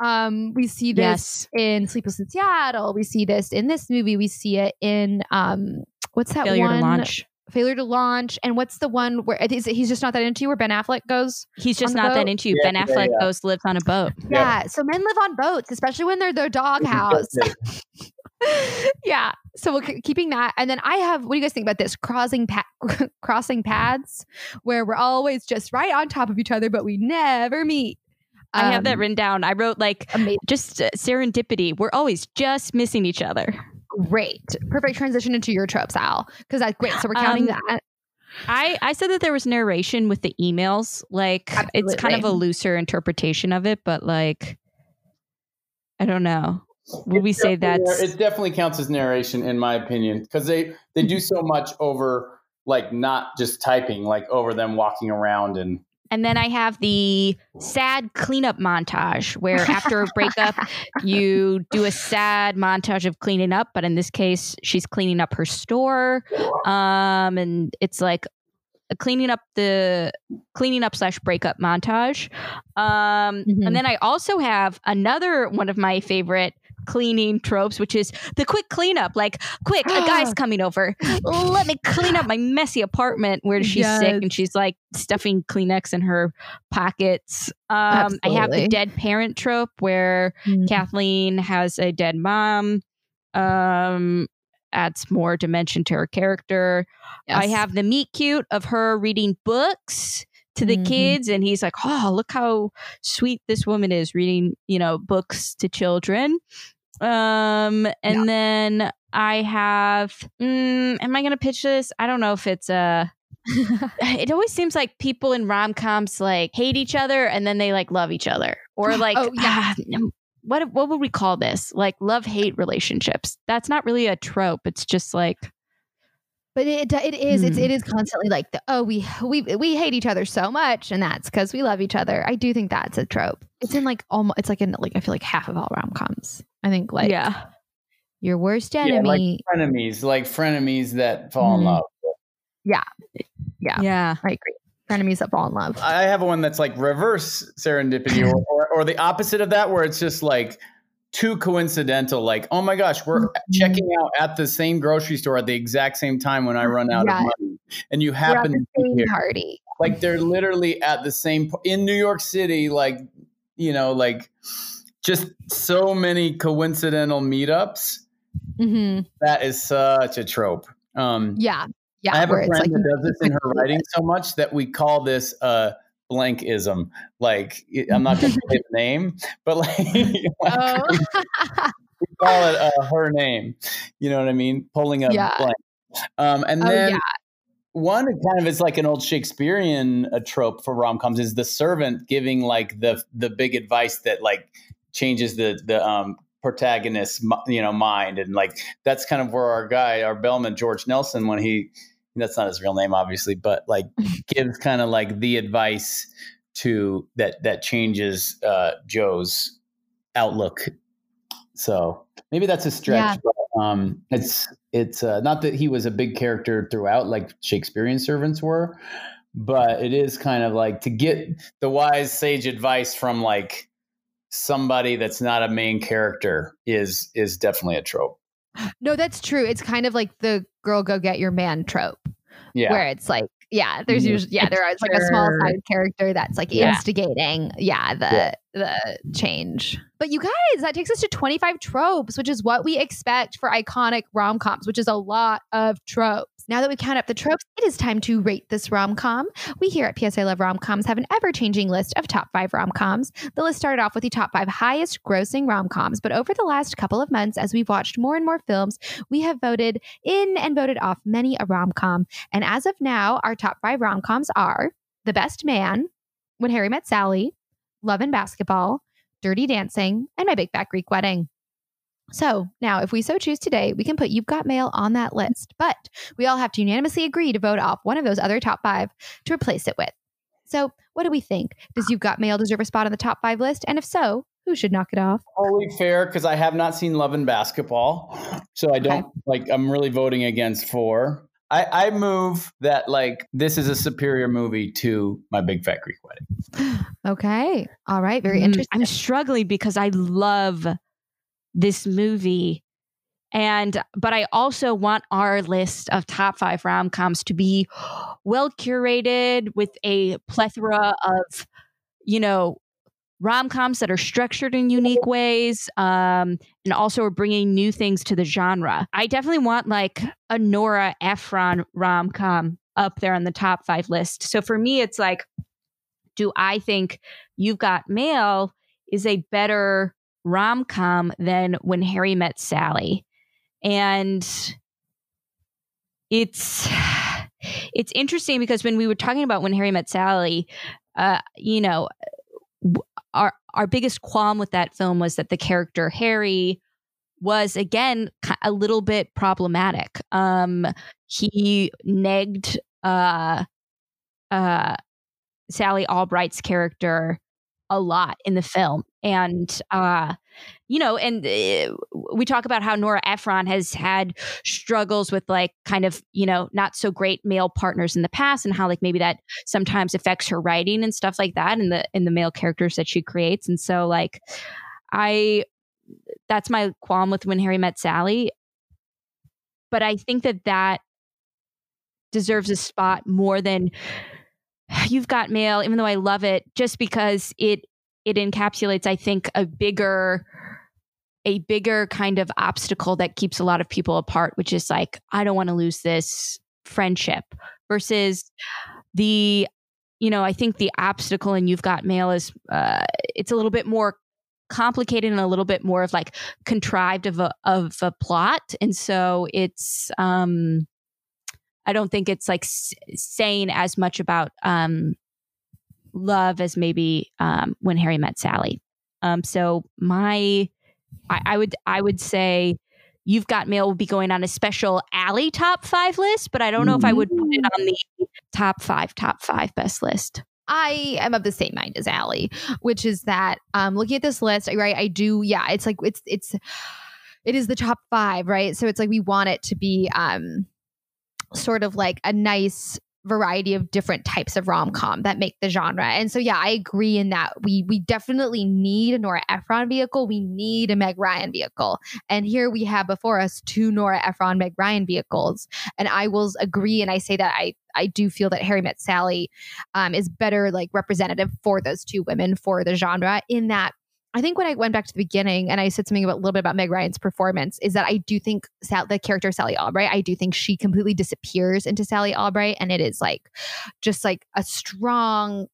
Um, we see this yes. in Sleepless in Seattle. We see this in this movie. We see it in um, what's that Failure one? to launch. Failure to launch. And what's the one where is it, he's just not that into you? Where Ben Affleck goes? He's just on the not that into you. Yeah, ben Affleck yeah. goes lives on a boat. Yeah. So men live on boats, especially when they're their doghouse. yeah. So we're k- keeping that, and then I have. What do you guys think about this crossing pa- crossing paths, where we're always just right on top of each other, but we never meet. I have that Um, written down. I wrote like Amazing. just uh, serendipity. We're always just missing each other. Great. Perfect transition into your tropes, Al. Because that's great. So we're counting Um, that. I, I said that there was narration with the emails. Like it's kind of a looser interpretation of it, but like I don't know. Would we say that it definitely counts as narration in my opinion because they they do so much over like not just typing, like over them walking around and And then I have the sad cleanup montage where after a breakup, you do a sad montage of cleaning up. But in this case, she's cleaning up her store. Um, and it's like a cleaning up the cleaning up slash breakup montage. Um, Mhm. and then I also have another one of my favorite cleaning tropes, which is the quick cleanup. Like, quick, a guy's coming over. Let me clean up my messy apartment where she's Yes. sick and she's like stuffing Kleenex in her pockets. Um, I have the dead parent trope where Mhm. Kathleen has a dead mom. Um, adds more dimension to her character. I have the meet cute of her reading books to the Mhm. kids, and he's like, "Oh, look how sweet this woman is reading, you know, books to children." Um, and Yeah. then I have. Mm, am I going to pitch this? I don't know if it's a. It always seems like people in rom coms like hate each other and then they like love each other, or like Oh, yeah. ah, what what would we call this? Like love hate relationships. That's not really a trope. It's just like But it it is it's Hmm. it is constantly like the oh we we we hate each other so much and that's because we love each other. I do think that's a trope. It's in like almost it's like in like I feel like half of all rom coms. I think like yeah. your worst Yeah, enemy. like frenemies, like frenemies that fall in Mhm. love. yeah, Yeah. Yeah. I agree. Enemies that fall in love. I have one that's like reverse serendipity or, or, or the opposite of that, where it's just like too coincidental. Like, oh my gosh, we're Mhm. checking out at the same grocery store at the exact same time when I run out Yeah. of money. And you We're at happen the to be same here. party. Like, they're literally at the same, in New York City, like, you know, like just so many coincidental meetups. hmm That is such a trope. Um, Yeah, yeah. I have a friend like that does this in her writing so much that we call this uh blankism. Like I'm not going to say the name, but like, like, Oh. we call it uh, her name. You know what I mean? Pulling a Yeah. blank. Um, and Oh, then yeah. one kind of is like an old Shakespearean uh, trope for rom coms is the servant giving like the the big advice that like changes the the um protagonist's you know mind and like that's kind of where our guy our bellman George Nelson when he that's not his real name obviously but like gives kind of like the advice to that that changes uh Joe's outlook. So maybe that's a stretch but um it's it's uh, not that he was a big character throughout like Shakespearean servants were but it is kind of like to get the wise sage advice from like somebody that's not a main character is is definitely a trope no, that's true. It's kind of like the girl go get your man trope. yeah where it's like yeah there's usually yeah there is like a small Sure. side character that's like Yeah. instigating yeah the Yeah. the change but you guys that takes us to 25 tropes which is what we expect for iconic rom-coms which is a lot of tropes now that we've counted up the tropes it is time to rate this rom-com. We here at psa love rom-coms have an ever-changing list of top five rom-coms. The list started off with the top five highest grossing rom-coms but over the last couple of months as we've watched more and more films we have voted in and voted off many a rom-com. And as of now, our top five rom coms are The Best Man, When Harry Met Sally, Love and Basketball, Dirty Dancing, and My Big Fat Greek Wedding. So now, if we so choose today, we can put You've Got Mail on that list, but we all have to unanimously agree to vote off one of those other top five to replace it with. So, what do we think? Does You've Got Mail deserve a spot on the top five list? And if so, who should knock it off? Totally fair because I have not seen Love and Basketball, so I don't like. I'm really voting against four. I, I move that like this is a superior movie to My Big Fat Greek Wedding. Okay. All right. Very Mm, interesting. I'm struggling because I love this movie. And but I also want our list of top five rom coms to be well curated with a plethora of, you know, rom coms that are structured in unique ways, um, and also are bringing new things to the genre. I definitely want like a Nora Ephron rom com up there on the top five list. So for me, it's like, do I think You've Got Mail is a better rom com than When Harry Met Sally? And it's it's interesting because when we were talking about When Harry Met Sally, uh, you know, our our biggest qualm with that film was that the character Harry was again a little bit problematic. Um, he negged uh uh Sally Albright's character a lot in the film. And uh you know, and uh, we talk about how Nora Ephron has had struggles with like kind of, you know, not so great male partners in the past and how like maybe that sometimes affects her writing and stuff like that in the in the male characters that she creates. And so like I that's my qualm with when Harry met Sally. But I think that that deserves a spot more than you've got mail even though i love it just because it it encapsulates i think a bigger a bigger kind of obstacle that keeps a lot of people apart which is like i don't want to lose this friendship versus the you know i think the obstacle in you've got mail is uh, it's a little bit more complicated and a little bit more of like contrived of a of a plot and so it's um I don't think it's like s- saying as much about um, love as maybe um, when Harry met Sally. Um, so my, I, I would I would say you've got mail will be going on a special Allie top five list, but I don't know if I would put it on the top five top five best list. I am of the same mind as Allie, which is that um looking at this list, right? I do, yeah, it's like it's it's it is the top five, right? So it's like we want it to be um sort of like a nice variety of different types of rom-com that make the genre. And so yeah, I agree in that we we definitely need a Nora Ephron vehicle. We need a Meg Ryan vehicle. And here we have before us two Nora Ephron Meg Ryan vehicles. And I will agree and I say that I I do feel that Harry Met Sally um, is better like representative for those two women for the genre in that I think when I went back to the beginning and I said something about a little bit about Meg Ryan's performance is that I do think Sal- the character Sally Albright, I do think she completely disappears into Sally Albright, and it is like just like a strong.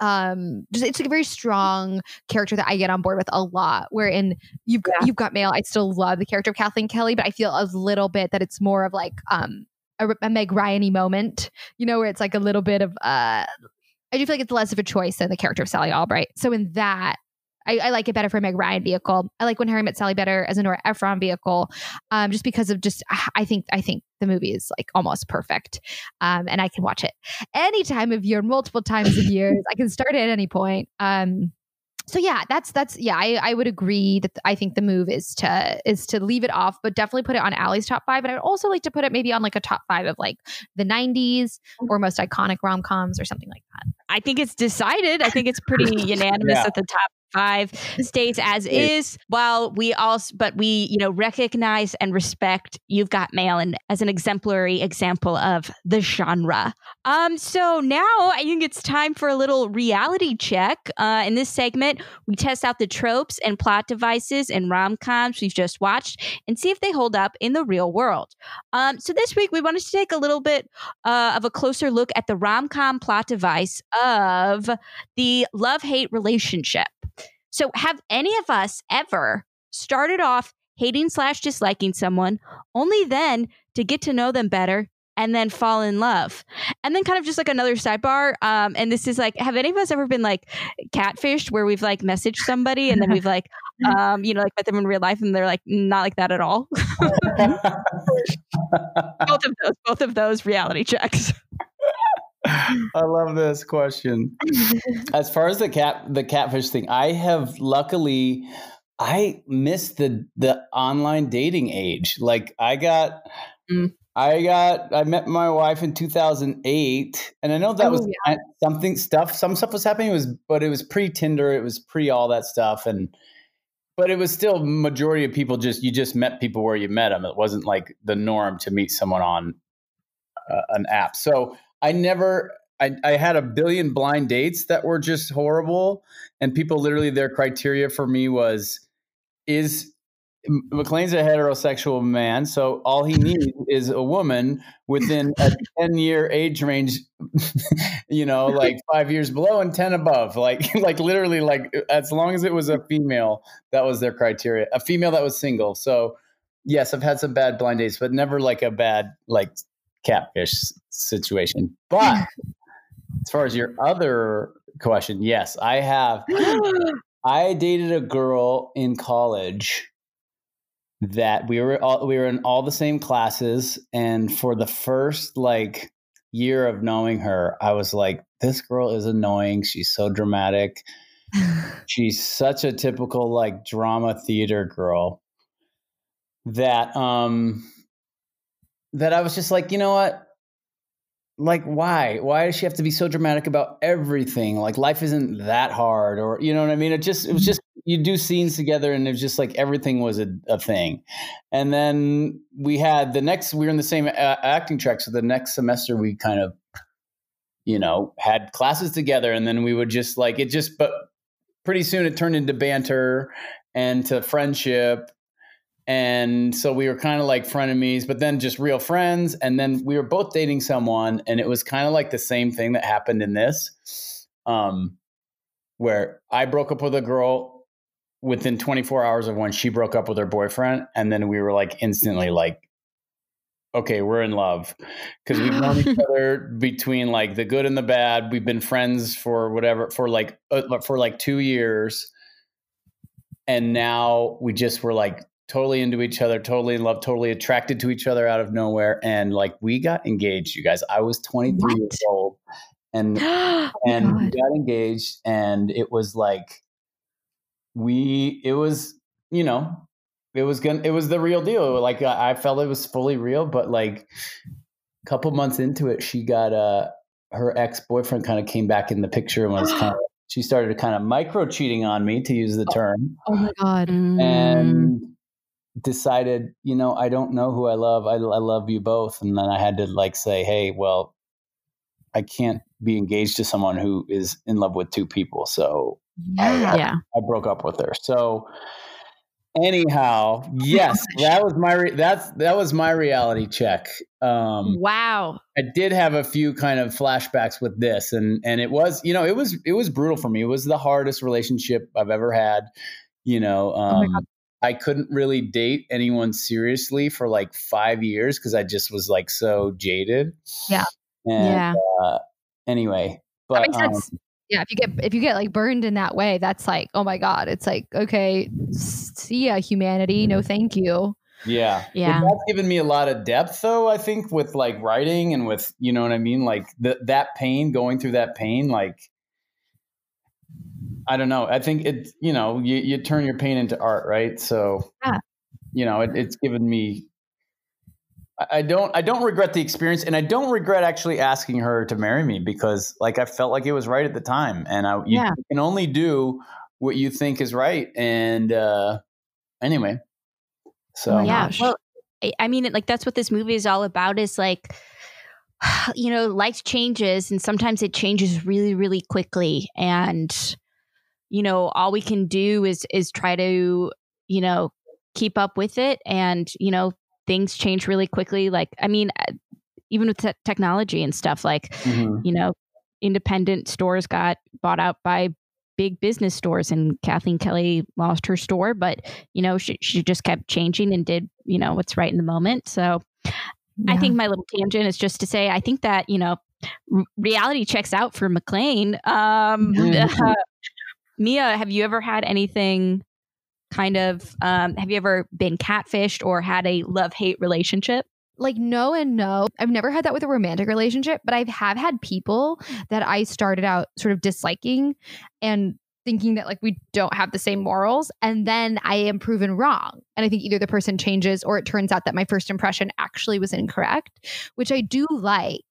Um, just it's like a very strong character that I get on board with a lot. Wherein you've got, Yeah. you've got mail, I still love the character of Kathleen Kelly, but I feel a little bit that it's more of like um a, a Meg Ryan moment, you know, where it's like a little bit of uh I do feel like it's less of a choice than the character of Sally Albright. So in that, I, I like it better for a Meg Ryan vehicle. I like when Harry Met Sally better as a Nora Ephron vehicle, um, just because of just I think I think the movie is like almost perfect, um, and I can watch it any time of year, multiple times of years. I can start it at any point. Um, so yeah, that's that's yeah, I, I would agree that I think the move is to is to leave it off, but definitely put it on Allie's top five. And I'd also like to put it maybe on like a top five of like the '90s or most iconic rom coms or something like that. I think it's decided. I think it's pretty unanimous Yeah. at the top five stays as is. While we also, but we, you know, recognize and respect You've Got Mail and as an exemplary example of the genre. Um, so now I think it's time for a little reality check. Uh, in this segment, we test out the tropes and plot devices and rom coms we've just watched and see if they hold up in the real world. Um, so this week we wanted to take a little bit uh, of a closer look at the rom com plot device of the love hate relationship. So, have any of us ever started off hating slash disliking someone only then to get to know them better and then fall in love? And then, kind of just like another sidebar. Um, and this is like, have any of us ever been like catfished where we've like messaged somebody and then we've like, um, you know, like met them in real life and they're like not like that at all? both of those, both of those reality checks. I love this question. As far as the cat the catfish thing, I have luckily I missed the the online dating age. Like I got Mm. I got I met my wife in 2008 and I know that Oh, was kind- something stuff some stuff was happening it was but it was pre Tinder, it was pre all that stuff and but it was still majority of people just you just met people where you met them. It wasn't like the norm to meet someone on uh, an app. So I never, I, I had a billion blind dates that were just horrible. And people literally, their criteria for me was, is Maclain's a heterosexual man. So all he needs is a woman within a 10 year age range, you know, like five years below and 10 above. Like, like literally, like as long as it was a female, that was their criteria. A female that was single. So, yes, I've had some bad blind dates, but never like a bad, like, catfish situation. But as far as your other question, yes, I have. I dated a girl in college that we were all we were in all the same classes and for the first like year of knowing her i was like this girl is annoying she's so dramatic she's such a typical like drama theater girl that um that i was just like you know what? Like why? Why does she have to be so dramatic about everything? Like life isn't that hard or you know what i mean? It just it was mm-hmm. just you do scenes together and it was just like everything was a, a thing. And then we had the next we were in the same a- acting track so the next semester we kind of you know had classes together and then we would just like it just but pretty soon it turned into banter and to friendship and so we were kind of like frenemies, but then just real friends. And then we were both dating someone, and it was kind of like the same thing that happened in this, um, where I broke up with a girl within 24 hours of when she broke up with her boyfriend, and then we were like instantly like, okay, we're in love because we've known each other between like the good and the bad. We've been friends for whatever for like uh, for like two years, and now we just were like totally into each other, totally in love, totally attracted to each other out of nowhere. And like we got engaged, you guys. I was 23 What? years old and Oh and we God. got engaged and it was like we it was, you know, it was gonna it was the real deal. Like I, I felt it was fully real, but like a couple months into it, she got uh her ex-boyfriend kind of came back in the picture and was kind of she started kind of micro cheating on me to use the term Oh my God. Mm. and decided, you know, I don't know who I love. I, I love you both. And then I had to like say, hey, well, I can't be engaged to someone who is in love with two people. So Yeah. yeah. I broke up with her. So anyhow, yes, that was my re- that's that was my reality check. Um, Wow. I did have a few kind of flashbacks with this, and and it was you know it was it was brutal for me. It was the hardest relationship I've ever had. You know, my um, I couldn't really date anyone seriously for like five years because I just was like so jaded. Yeah. And, Yeah. Uh, anyway, but um, yeah, if you get if you get like burned in that way, that's like, oh my god, it's like, okay, see ya, humanity. No, thank you. Yeah. But Yeah. that's given me a lot of depth though, I think, with like writing and with, you know what I mean? Like th- that pain, going through that pain, like, I don't know. I think it, you know, you, you turn your pain into art, right? So, Yeah. you know, it, it's given me, I- I don't, I don't regret the experience and I don't regret actually asking her to marry me because like I felt like it was right at the time and I, you Yeah. can only do what you think is right. And, uh, anyway, so my yeah. gosh. Well, I- I mean, like that's what this movie is all about. Is like, you know, life changes, and sometimes it changes really, really quickly. And you know, all we can do is is try to, you know, keep up with it. And you know, things change really quickly. Like, I mean, uh, even with te- technology and stuff, like mhm. you know, independent stores got bought out by big business stores and Kathleen Kelly lost her store, but you know, she, she just kept changing and did, you know, what's right in the moment. So I think my little tangent is just to say, I think that, you know, r- reality checks out for Maclain. Um, uh, Mia, have you ever had anything kind of, um, have you ever been catfished or had a love hate relationship? like no and no. I've never had that with a romantic relationship, but I have had people that I started out sort of disliking and thinking that like we don't have the same morals and then I am proven wrong. And I think either the person changes or it turns out that my first impression actually was incorrect, which I do like.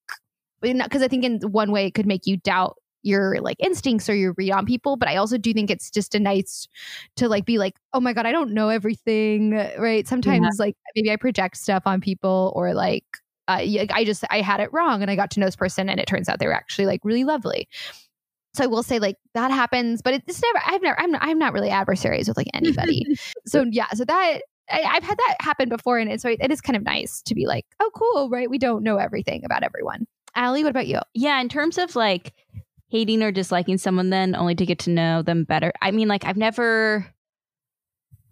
Because I think in one way it could make you doubt your like instincts or your read on people, but I also do think it's just a nice to like be like, oh my god, I don't know everything, right? Sometimes like maybe I project stuff on people or like uh, I just I had it wrong and I got to know this person and it turns out they were actually like really lovely. So I will say like that happens, but it's never. I've never. I'm. I'm not really adversaries with like anybody. so yeah. So that I, I've had that happen before, and it, so it is kind of nice to be like, oh, cool, right? We don't know everything about everyone. Allie, what about you? Yeah, in terms of like hating or disliking someone, then only to get to know them better. I mean, like I've never.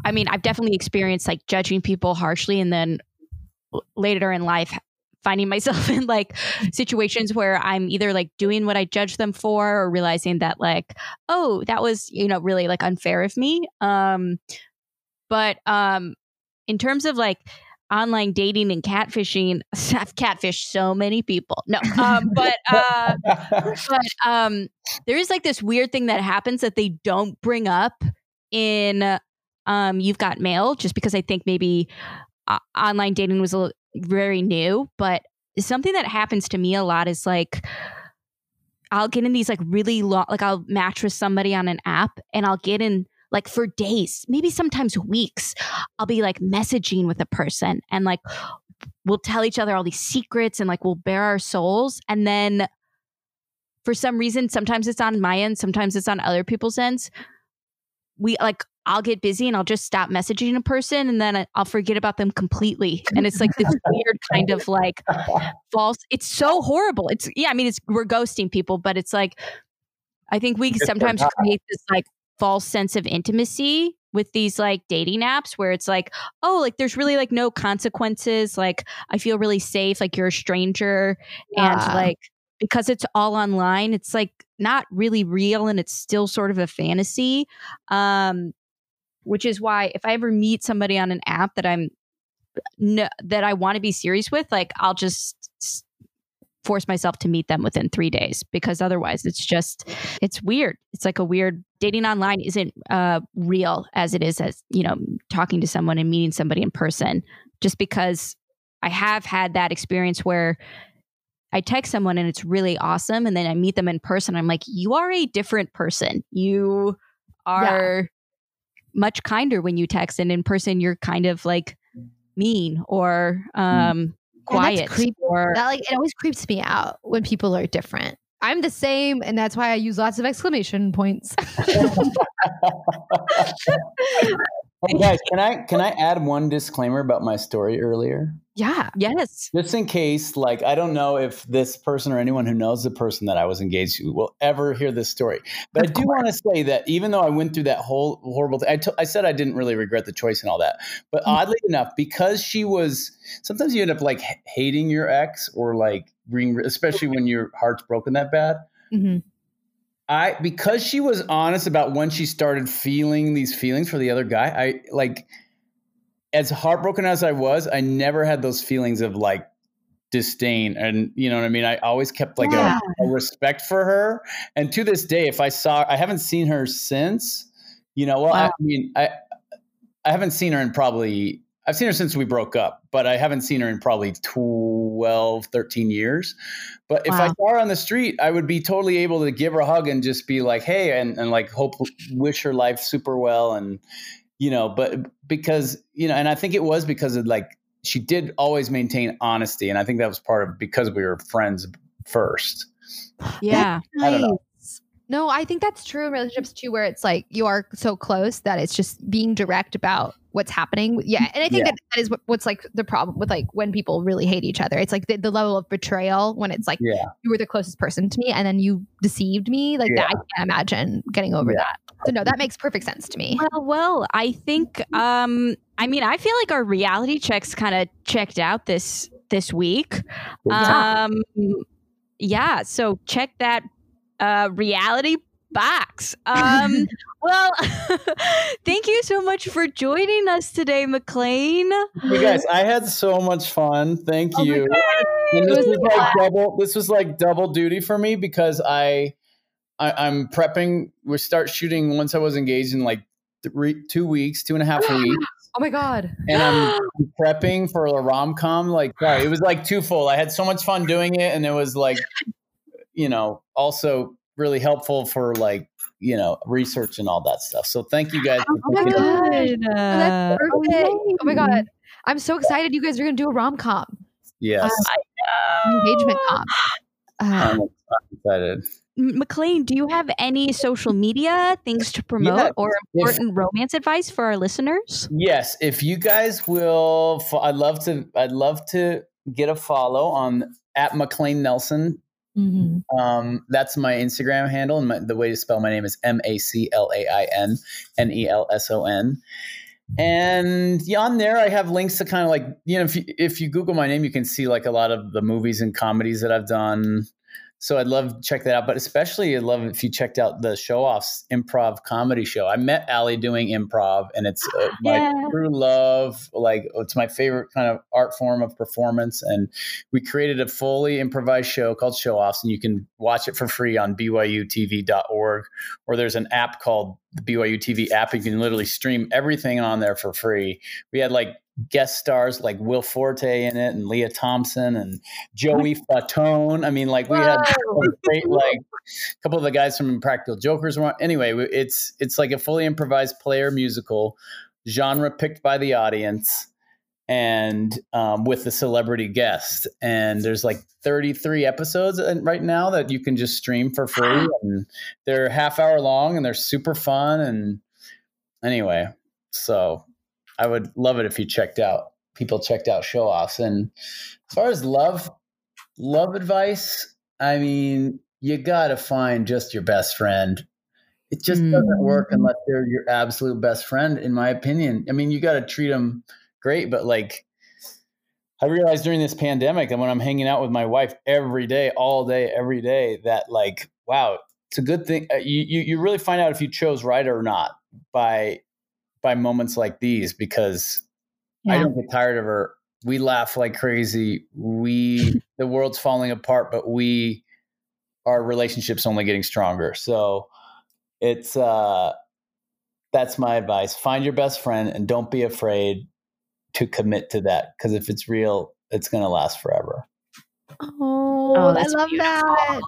I mean, I've definitely experienced like judging people harshly, and then later in life finding myself in like situations where I'm either like doing what I judged them for, or realizing that like, oh, that was you know really like unfair of me. Um, but um, in terms of like online dating and catfishing, I've catfished so many people. No, um, but uh, but um, there is like this weird thing that happens that they don't bring up in um, You've Got Mail, just because I think maybe uh, online dating was a little, very new. But something that happens to me a lot is like. I'll get in these like really long, like I'll match with somebody on an app and I'll get in like for days, maybe sometimes weeks. I'll be like messaging with a person and like we'll tell each other all these secrets and like we'll bare our souls. And then for some reason, sometimes it's on my end, sometimes it's on other people's ends. We like, I'll get busy and I'll just stop messaging a person and then I'll forget about them completely. And it's like this weird kind of like false. It's so horrible. It's, yeah, I mean, it's, we're ghosting people, but it's like, I think we sometimes create this like false sense of intimacy with these like dating apps where it's like, oh, like there's really like no consequences. Like I feel really safe. Like you're a stranger. And like because it's all online, it's like not really real and it's still sort of a fantasy. Um, which is why if I ever meet somebody on an app that I'm no, that I want to be serious with, like I'll just force myself to meet them within three days because otherwise it's just it's weird. It's like a weird dating online isn't uh, real as it is as you know talking to someone and meeting somebody in person. Just because I have had that experience where I text someone and it's really awesome, and then I meet them in person. I'm like, you are a different person. You are much kinder when you text, and in person you're kind of like mean or um quiet creepy. or That like it always creeps me out when people are different. I'm the same, and that's why I use lots of exclamation points. Hey guys, can I can I add one disclaimer about my story earlier? Yeah. yes Just in case, like I don't know if this person or anyone who knows the person that I was engaged to will ever hear this story. But Of I do want to say that even though I went through that whole horrible thing, I I said I didn't really regret the choice and all that. But Mm. oddly enough, because she was, sometimes you end up like h- hating your ex or like being, especially when your heart's broken that bad. hmm I because she was honest about when she started feeling these feelings for the other guy. I like as heartbroken as I was, I never had those feelings of like disdain and you know what I mean. I always kept like Yeah. a, a respect for her, and to this day, if I saw, I haven't seen her since. You know, well, I mean, I I haven't seen her in probably. I've seen her since we broke up, but I haven't seen her in probably 12, 13 years. But if I Wow. saw her on the street, I would be totally able to give her a hug and just be like, hey, and, and like hope, wish her life super well. And, you know, but because, you know, and I think it was because of like, she did always maintain honesty. And I think that was part of because we were friends first. yeah I don't know. Nice. No, I think that's true in relationships too, where it's like you are so close that it's just being direct about what's happening. Yeah. And I think Yeah. that that is what, what's like the problem with like when people really hate each other. It's like the, the level of betrayal when it's like Yeah. you were the closest person to me and then you deceived me. Like that, I can't imagine getting over Yeah. that. So, no, that makes perfect sense to me. Well, well, I think um I mean, I feel like our reality checks kind of checked out this this week. Yeah. Um yeah, so check that uh reality box. Um well, thank you so much for joining us today, Maclain. You guys, I had so much fun. Thank Oh you. This was was like double. This was like double duty for me because I, I I'm prepping. We start shooting once I was engaged in like three, two weeks, two and a half weeks, Oh my God. and I'm prepping for a rom com. Like, sorry, it was like twofold. I had so much fun doing it, and it was like, you know, also really helpful for like you know research and all that stuff. So thank you guys. for Oh my God. Oh, that's perfect. Oh my God. I'm so excited you guys are going to do a rom com, Yes, engagement com. Uh, I'm, I'm excited. Maclain, do you have any social media things to promote Yeah, or if- important romance advice for our listeners? Yes, if you guys will, I'd love to. I'd love to get a follow on at Maclain Nelson. Mhm. Um, that's my Instagram handle, and my, the way to spell my name is M A C L A I N N E L S O N. And yeah, on there, I have links to kind of like you know, if you, if you Google my name, you can see like a lot of the movies and comedies that I've done. So I'd love to check that out. But especially, I'd love if you checked out the show offs improv comedy show. I met Allie doing improv, and it's uh, my Yeah. true love. Like it's my favorite kind of art form of performance. And we created a fully improvised show called Show Offs, and you can watch it for free on byutv.org. Or there's an app called the BYU TV app. You can literally stream everything on there for free. We had like guest stars like Will Forte in it and Lea Thompson and Joey Fatone. I mean, like we had great like a couple of the guys from Impractical Jokers were on. Anyway, it's it's like a fully improvised player musical, genre picked by the audience, and um, with the celebrity guest. And there's like 33 episodes right now that you can just stream for free, and they're half hour long and they're super fun. And anyway, so I would love it if you checked out people checked out show offs. And as far as love love advice, I mean, you gotta find just your best friend. It just doesn't work Mm. unless they're your absolute best friend, in my opinion. I mean, you gotta treat them great, but like I realized during this pandemic and when I'm hanging out with my wife every day, all day, every day, that like, wow, it's a good thing. Uh, you, you you really find out if you chose right or not by by moments like these because I don't get tired of her. We laugh like crazy. We the world's falling apart, but we our relationship's only getting stronger. So it's uh that's my advice. Find your best friend and don't be afraid to commit to that because if it's real, it's going to last forever. Oh, Oh, I love beautiful. that.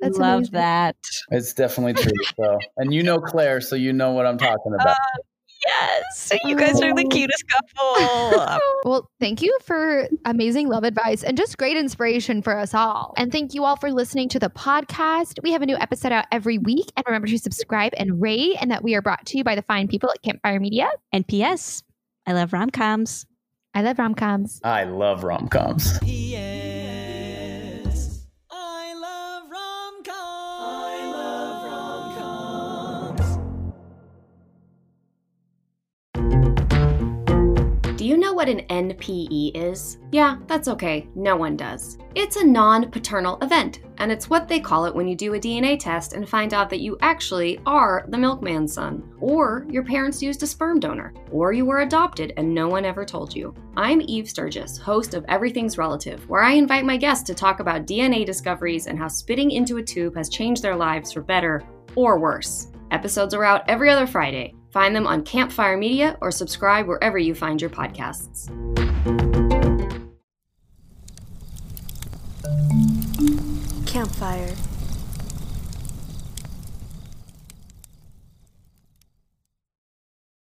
That's Love amazing. that. It's definitely true. So, and you know Claire, so you know what I'm talking about. Oh, yes, you guys are the Oh. cutest couple. Well, thank you for amazing love advice and just great inspiration for us all. And thank you all for listening to the podcast. We have a new episode out every week. And remember to subscribe and rate, and that we are brought to you by the fine people at Campfire Media. and P.S. I love rom coms. I love rom coms. I love rom coms. P.S. Do you know what an NPE is? Yeah, that's okay. No one does. It's a non paternal event, and it's what they call it when you do a DNA test and find out that you actually are the milkman's son, or your parents used a sperm donor, or you were adopted and no one ever told you. I'm Eve Sturgis, host of Everything's Relative, where I invite my guests to talk about DNA discoveries and how spitting into a tube has changed their lives for better or worse. Episodes are out every other Friday. Find them on Campfire Media or subscribe wherever you find your podcasts. Campfire.